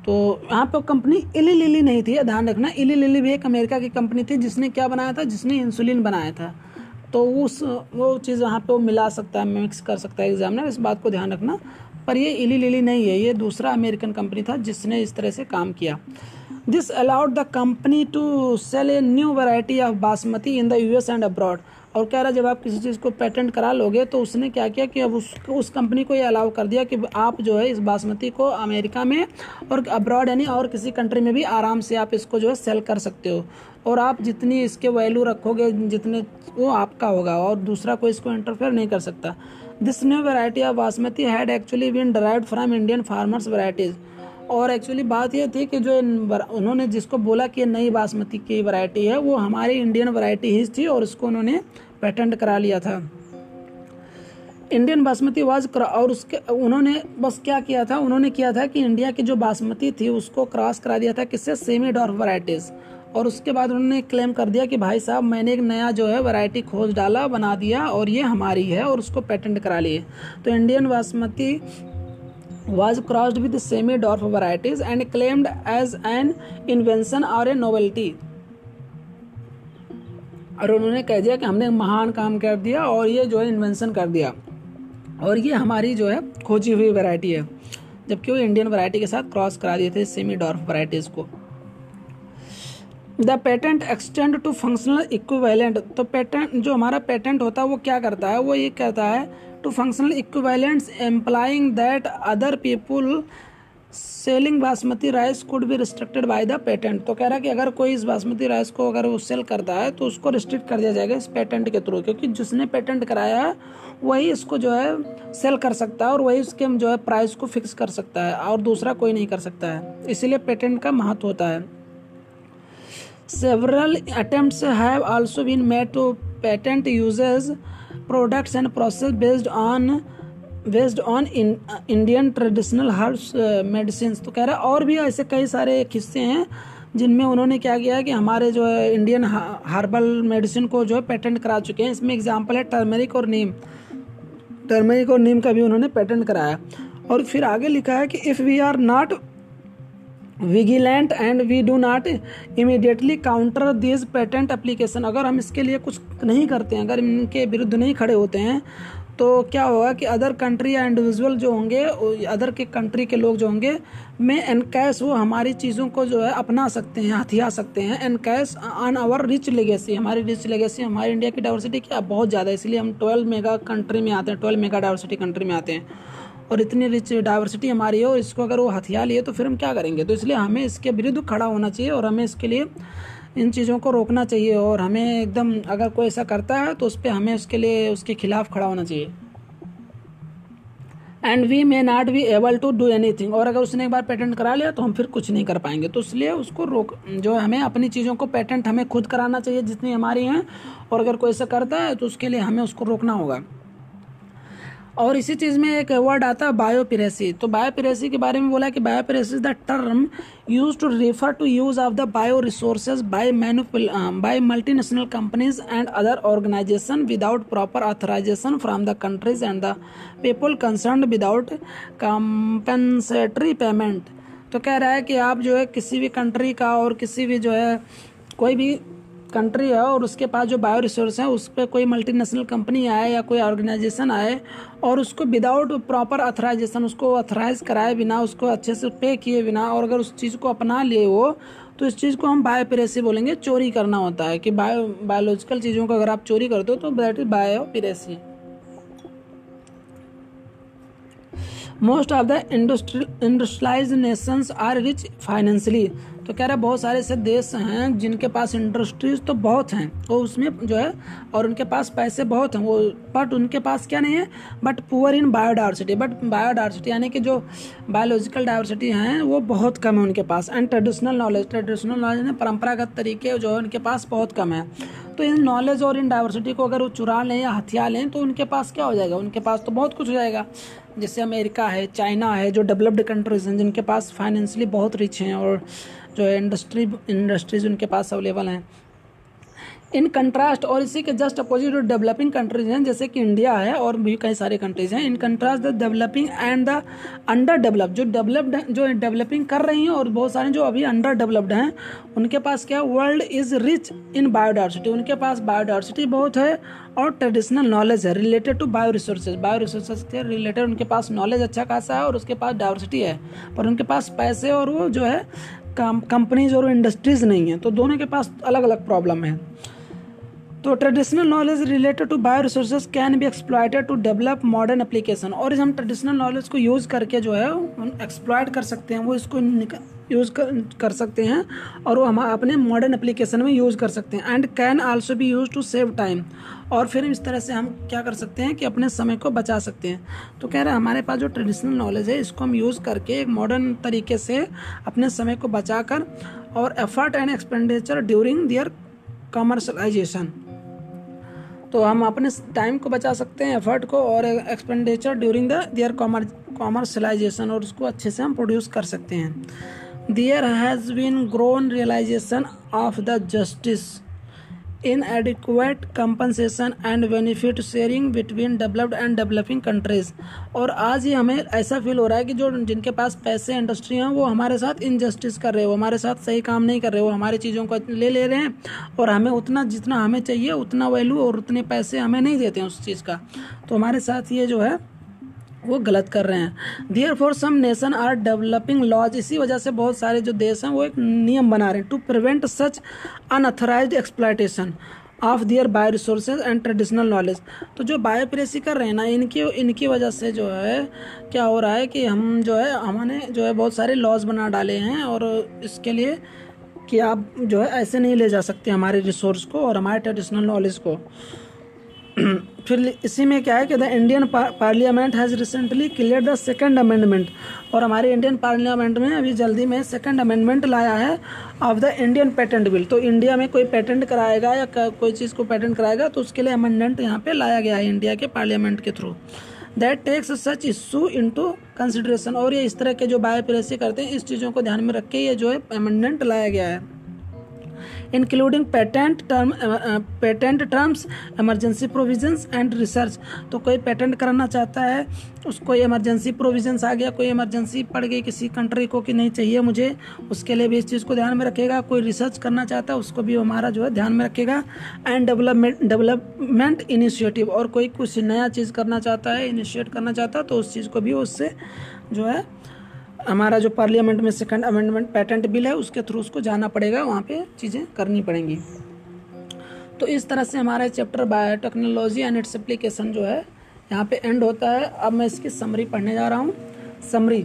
तो यहाँ पर कंपनी इली लिली नहीं थी, ध्यान रखना इली लिली भी एक अमेरिका की कंपनी थी जिसने क्या बनाया था? जिसने इंसुलिन बनाया था। तो उस, वो चीज़ वहाँ पे वो मिला सकता है मिक्स कर सकता है एग्जामिनर इस बात को ध्यान रखना। पर ये इली लिली नहीं है, ये दूसरा अमेरिकन कंपनी था जिसने इस तरह से काम किया। This allowed the company to sell a new variety of basmati in the US and abroad और कह रहा, जब आप किसी चीज़ को पेटेंट करा लोगे तो उसने क्या किया कि अब उस उस कंपनी को ये अलाउ कर दिया कि आप जो है इस बासमती को अमेरिका में और अब्रॉड यानी और किसी कंट्री में भी आराम से आप इसको जो है सेल कर सकते हो। और आप जितनी इसके वैल्यू रखोगे, जितने वो आपका होगा और दूसरा कोई इसको इंटरफेयर नहीं कर सकता। This new variety of basmati had actually been derived from Indian farmers varieties और एक्चुअली बात यह थी कि जो उन्होंने जिसको बोला कि नई बासमती की वैरायटी है, वो हमारी इंडियन वैरायटी ही थी और उसको उन्होंने पेटेंट करा लिया था। इंडियन बासमती वाज करा और उसके, उन्होंने बस क्या किया था, उन्होंने किया था कि इंडिया की जो बासमती थी उसको क्रॉस करा दिया था किससे? सेमी डॉर्फ वराइटीज और उसके बाद उन्होंने क्लेम कर दिया कि भाई साहब, मैंने एक नया जो है वैरायटी खोज डाला, बना दिया और ये हमारी है और उसको पेटेंट करा लिए। तो Indian basmati was crossed with semi-dwarf varieties and claimed as an invention or a novelty. और उन्होंने कह दिया कि हमने महान काम कर दिया और ये जो है इन्वेंशन कर दिया। और ये हमारी जो है खोजी हुई वैरायटी है। जबकि वो इंडियन वैरायटी के साथ क्रॉस करा दिए थे सेमी डॉर्फ वैरायटीज़ को। The patent extend to functional equivalent तो पेटेंट जो हमारा पेटेंट होता है, वो क्या करता है? वो ये कहता है to functional equivalents employing that other people selling basmati rice could be restricted by the patent तो कह रहा है कि अगर कोई इस बासमती राइस को अगर वो सेल करता है तो उसको रिस्ट्रिक्ट कर दिया जाएगा इस पेटेंट के थ्रू क्योंकि जिसने पेटेंट कराया है वही इसको जो है सेल कर सकता है और वही उसके जो है प्राइस को फिक्स कर सकता है और दूसरा कोई नहीं कर सकता है। इसीलिए पेटेंट का महत्व होता है। Several attempt have also been made to patent uses products and process based on based on Indian traditional herbs medicine तो कह रहा है, और भी ऐसे कई सारे किस्से हैं जिनमें उन्होंने क्या किया कि हमारे जो है इंडियन हर्बल मेडिसिन को जो है पेटेंट करा चुके हैं। इसमें एग्ज़ाम्पल है टर्मेरिक और नीम टर्मेरिक और नीम का भी उन्होंने पेटेंट कराया। और फिर आगे लिखा है कि if we are not vigilant and we do not immediately counter this patent application अगर हम इसके लिए कुछ नहीं करते हैं, अगर इनके विरुद्ध नहीं खड़े होते हैं तो क्या होगा कि अदर कंट्री या इंडिविजुअल जो होंगे अदर के कंट्री के लोग जो होंगे, में एनकैश वो हमारी चीज़ों को जो है अपना सकते हैं, हथिया सकते हैं। Encash on our rich legacy हमारी रिच लेगेसी हमारी इंडिया की डाइवर्सिटी क्या? बहुत ज़्यादा है इसलिए हम ट्वेल्व मेगा कंट्री में आते हैं ट्वेल्व मेगा डाइवर्सिटी कंट्री में आते हैं। और इतनी रिच डाइवर्सिटी हमारी है और इसको अगर वो हथिया लिए तो फिर हम क्या करेंगे? तो इसलिए हमें इसके विरुद्ध खड़ा होना चाहिए और हमें इसके लिए इन चीज़ों को रोकना चाहिए और हमें एकदम अगर कोई ऐसा करता है तो उस पर हमें उसके लिए, उसके खिलाफ खड़ा होना चाहिए। And we may not be able to do anything और अगर उसने एक बार पेटेंट करा लिया तो हम फिर कुछ नहीं कर पाएँगे। तो इसलिए उसको रोक, जो हमें अपनी चीज़ों को पेटेंट हमें खुद कराना चाहिए जितनी हमारी हैं। और अगर कोई ऐसा करता है तो उसके लिए हमें उसको रोकना होगा। और इसी चीज़ में एक वर्ड आता है बायोपिरेसी तो बायोपिरेसी के बारे में बोला कि biopiracy is the term use to refer to use of the bio resources by by multinational companies and other organisation without proper authorisation from the countries and the people concern without compensatory payment तो कह रहा है कि आप जो है किसी भी कंट्री का और किसी भी जो है कोई भी कंट्री है और उसके पास जो बायो रिसोर्स है, उस पर कोई मल्टीनेशनल कंपनी आए या कोई ऑर्गेनाइजेशन आए और उसको विदाउट प्रॉपर अथराइजेशन उसको अथराइज कराए बिना, उसको अच्छे से पे किए बिना और अगर उस चीज़ को अपना लिए वो तो इस चीज़ को हम बायोपिरेसी बोलेंगे, चोरी करना होता है कि बायो बायोलॉजिकल चीज़ों को अगर आप चोरी करते हो तो that is biopiracy most of the industrialise nations are rich financially तो कह रहे है, बहुत सारे ऐसे देश हैं जिनके पास इंडस्ट्रीज़ तो बहुत हैं। वो उसमें जो है, और उनके पास पैसे बहुत हैं। वो बट उनके पास क्या नहीं है but poor in biodiversity but biodiversity यानी कि जो बायोलॉजिकल डाइवर्सिटी हैं, वो बहुत कम है उनके पास। And traditional knowledge traditional knowledge में परंपरागत तरीके जो है, उनके पास बहुत कम है। तो इन नॉलेज और इन डाइवर्सिटी को अगर वो चुरा लें या हथियार लें तो उनके पास क्या हो जाएगा? उनके पास तो बहुत कुछ हो जाएगा। जैसे अमेरिका है, चाइना है, जो डेवलप्ड कंट्रीज़ हैं, जिनके पास फाइनेंशियली बहुत रिच हैं और जो है इंडस्ट्री इंडस्ट्रीज़ उनके पास अवेलेबल हैं। इन कंट्रास्ट और इसी के जस्ट अपोजिट जो डेवलपिंग कंट्रीज़ हैं, जैसे कि इंडिया है और भी कई सारे कंट्रीज़ हैं। In contrast the developing and the under develop जो डेवलप्ड जो डेवलपिंग कर रही हैं और बहुत सारे जो अभी अंडर डेवलप्ड हैं, उनके पास क्या world is rich in biodiversity उनके पास बायोडाइवर्सिटी बहुत है और ट्रेडिशनल नॉलेज है related to bio resources bio resources के रिलेटेड उनके पास नॉलेज अच्छा खासा है और उसके पास डाइवर्सिटी है, पर उनके पास पैसे और वो जो है कंपनीज़ और इंडस्ट्रीज़ नहीं है तो दोनों के पास अलग अलग प्रॉब्लम है। तो traditional knowledge related to bio resources can be exploited to develop modern application और इस हम ट्रेडिशनल नॉलेज को यूज़ करके जो है एक्सप्लॉयट कर सकते हैं, वो इसको यूज़ कर, कर सकते हैं और वो हम अपने मॉडर्न एप्लीकेशन में यूज़ कर सकते हैं। And can also be use to save time और फिर इस तरह से हम क्या कर सकते हैं कि अपने समय को बचा सकते हैं। तो कह रहे हैं हमारे पास जो ट्रेडिशनल नॉलेज है इसको हम यूज़ करके एक मॉडर्न तरीके से अपने समय को बचा कर और effort and expenditure during their commercialisation तो हम अपने टाइम को बचा सकते हैं एफर्ट को और expenditure during the their commercialisation और उसको अच्छे से हम प्रोड्यूस कर सकते हैं। There has been grown realisation of the justice in inadequate compensation and benefit sharing between developed and developing countries. और आज ही हमें ऐसा फील हो रहा है कि जो जिनके पास पैसे इंडस्ट्री हैं, वो हमारे साथ इनजस्टिस कर रहे हो, हमारे साथ सही काम नहीं कर रहे हो, हमारी चीज़ों को ले ले रहे हैं। और हमें उतना जितना हमें चाहिए, उतना वैल्यू और उतने पैसे हमें नहीं देते हैं उस चीज़ का। तो हमारे साथ ये जो है वो गलत कर रहे हैं। Therefore some nation are developing laws इसी वजह से बहुत सारे जो देश हैं, वो एक नियम बना रहे हैं to prevent such unauthorise exploitation of their bio resources and traditional knowledge तो जो बायो प्रेसी कर रहे हैं ना, इनकी इनकी वजह से जो है, क्या हो रहा है कि हम जो है, हमने जो है बहुत सारे लॉज बना डाले हैं और इसके लिए कि आप जो है ऐसे नहीं ले जा सकते हमारे रिसोर्स को और हमारे ट्रेडिशनल नॉलेज को। फिर इसी में क्या है कि the Indian parliament has recently clear the second amendment और हमारे इंडियन पार्लियामेंट में अभी जल्दी में सेकंड अमेंडमेंट लाया है of the Indian patent bill तो इंडिया में कोई पेटेंट कराएगा या कोई चीज़ को पेटेंट कराएगा तो उसके लिए अमेंडमेंट यहाँ पे लाया गया है इंडिया के पार्लियामेंट के through that takes such issue into consideration और ये इस तरह के जो बायोप्रेसी करते हैं, इस चीज़ों को ध्यान में रख के ये जो है अमेंडमेंट लाया गया है। Including patent term patent terms emergency provisions and research तो कोई पेटेंट कराना चाहता है, उसको इमरजेंसी प्रोविजंस आ गया, कोई इमरजेंसी पड़ गई किसी कंट्री को कि नहीं चाहिए मुझे, उसके लिए भी इस चीज़ को ध्यान में रखेगा। कोई रिसर्च करना चाहता है, उसको भी हमारा जो है ध्यान में रखेगा। एंड डेवलपमेंट डेवलपमेंट इनिशिएटिव और कोई कुछ नया चीज़ करना चाहता है इनिशिएट करना चाहता है तो उस चीज़ को भी उससे जो है हमारा जो पार्लियामेंट में सेकंड अमेंडमेंट पेटेंट बिल है, उसके थ्रू उसको जाना पड़ेगा, वहाँ पे चीज़ें करनी पड़ेंगी। तो इस तरह से हमारा chapter biotechnology and its application जो है, यहाँ पे एंड होता है। अब मैं इसकी समरी पढ़ने जा रहा हूँ। Summary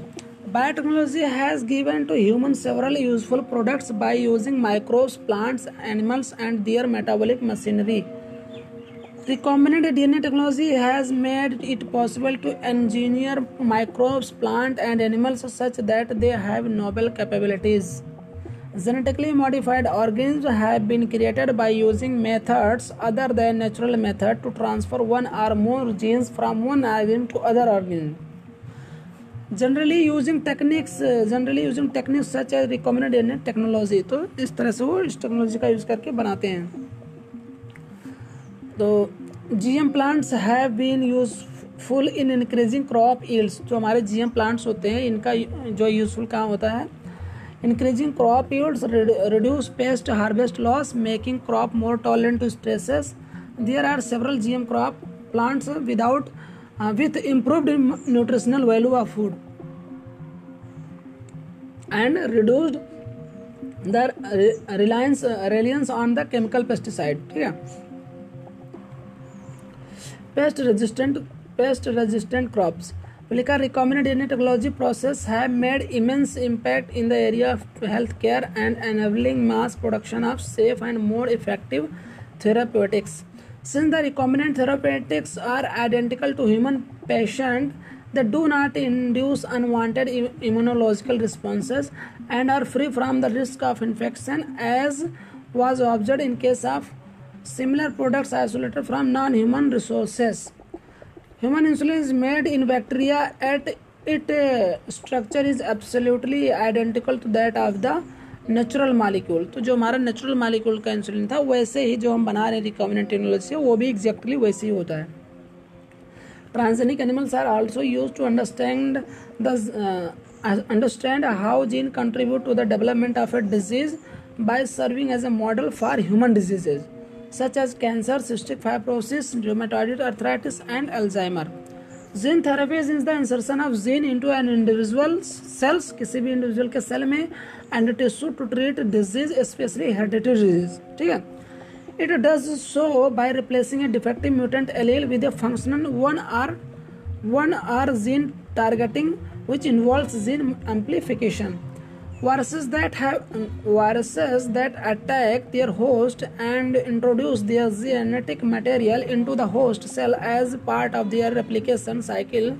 biotechnology has given to human several useful products by using microbes plants animals and their metabolic machinery Recombinant DNA technology has made it possible to engineer microbes, plants, and animals such that they have novel capabilities. Genetically modified organisms have been created by using methods other than natural method to transfer one or more genes from one organism to other organism. Using techniques, generally using techniques such as recombinant DNA technology. तो इस तरह से वो इस technology का use करके बनाते हैं तो GM plants have been useful in increasing crop yields जो हमारे जीएम प्लांट्स होते हैं, इनका जो यूजफुल काम होता है? Increasing crop yields reduce pest harvest loss making crop more tolerant to stresses there are several GM crop plants without with improved nutritional value of food. And reduced the reliance reliance on the chemical pesticide. ठीक है? pest resistant pest resistant crops Plica recombinant DNA technology process have made immense impact in the area of healthcare and enabling mass production of safe and more effective therapeutics. Since the recombinant therapeutics are identical to human patient, they do not induce unwanted immunological responses and are free from the risk of infection as was observed in case of similar products isolated from non human resources human insulin is made in bacteria at it structure is is identical to that of the natural molecule तो जो हमारा natural molecule का insulin था, वैसे ही जो हम बना रहे रिकॉमिनेंट टेक्नोलॉजी से, वो भी एग्जैक्टली वैसे ही होता है। Transgenic animals are also use to understand the understand how gene contribute to the development of a disease by serving as a model for human diseases such as cancer, cystic fibrosis, rheumatoid arthritis, and Alzheimer. Gene therapy is the insertion of gene into an individual cells किसी भी individual के cell में and tissue to treat disease specially hereditary disease ठीक है? It does so by replacing a defective mutant allele with a functional one or one or gene targeting which involves gene amplification. Viruses that have viruses that attack their host and introduce their genetic material into the host cell as part of their replication cycle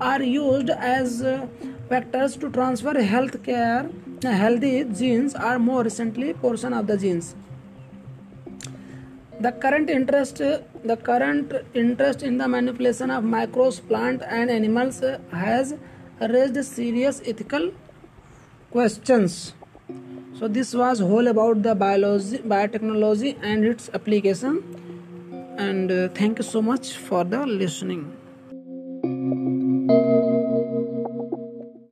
are used as uh, vectors to transfer healthcare healthy genes or more recently portion of the genes. The current interest the current interest in the manipulation of microbes plant and animals has raised serious ethical questions. So this was whole about the biology biotechnology and its application. And uh, thank you so much for the listening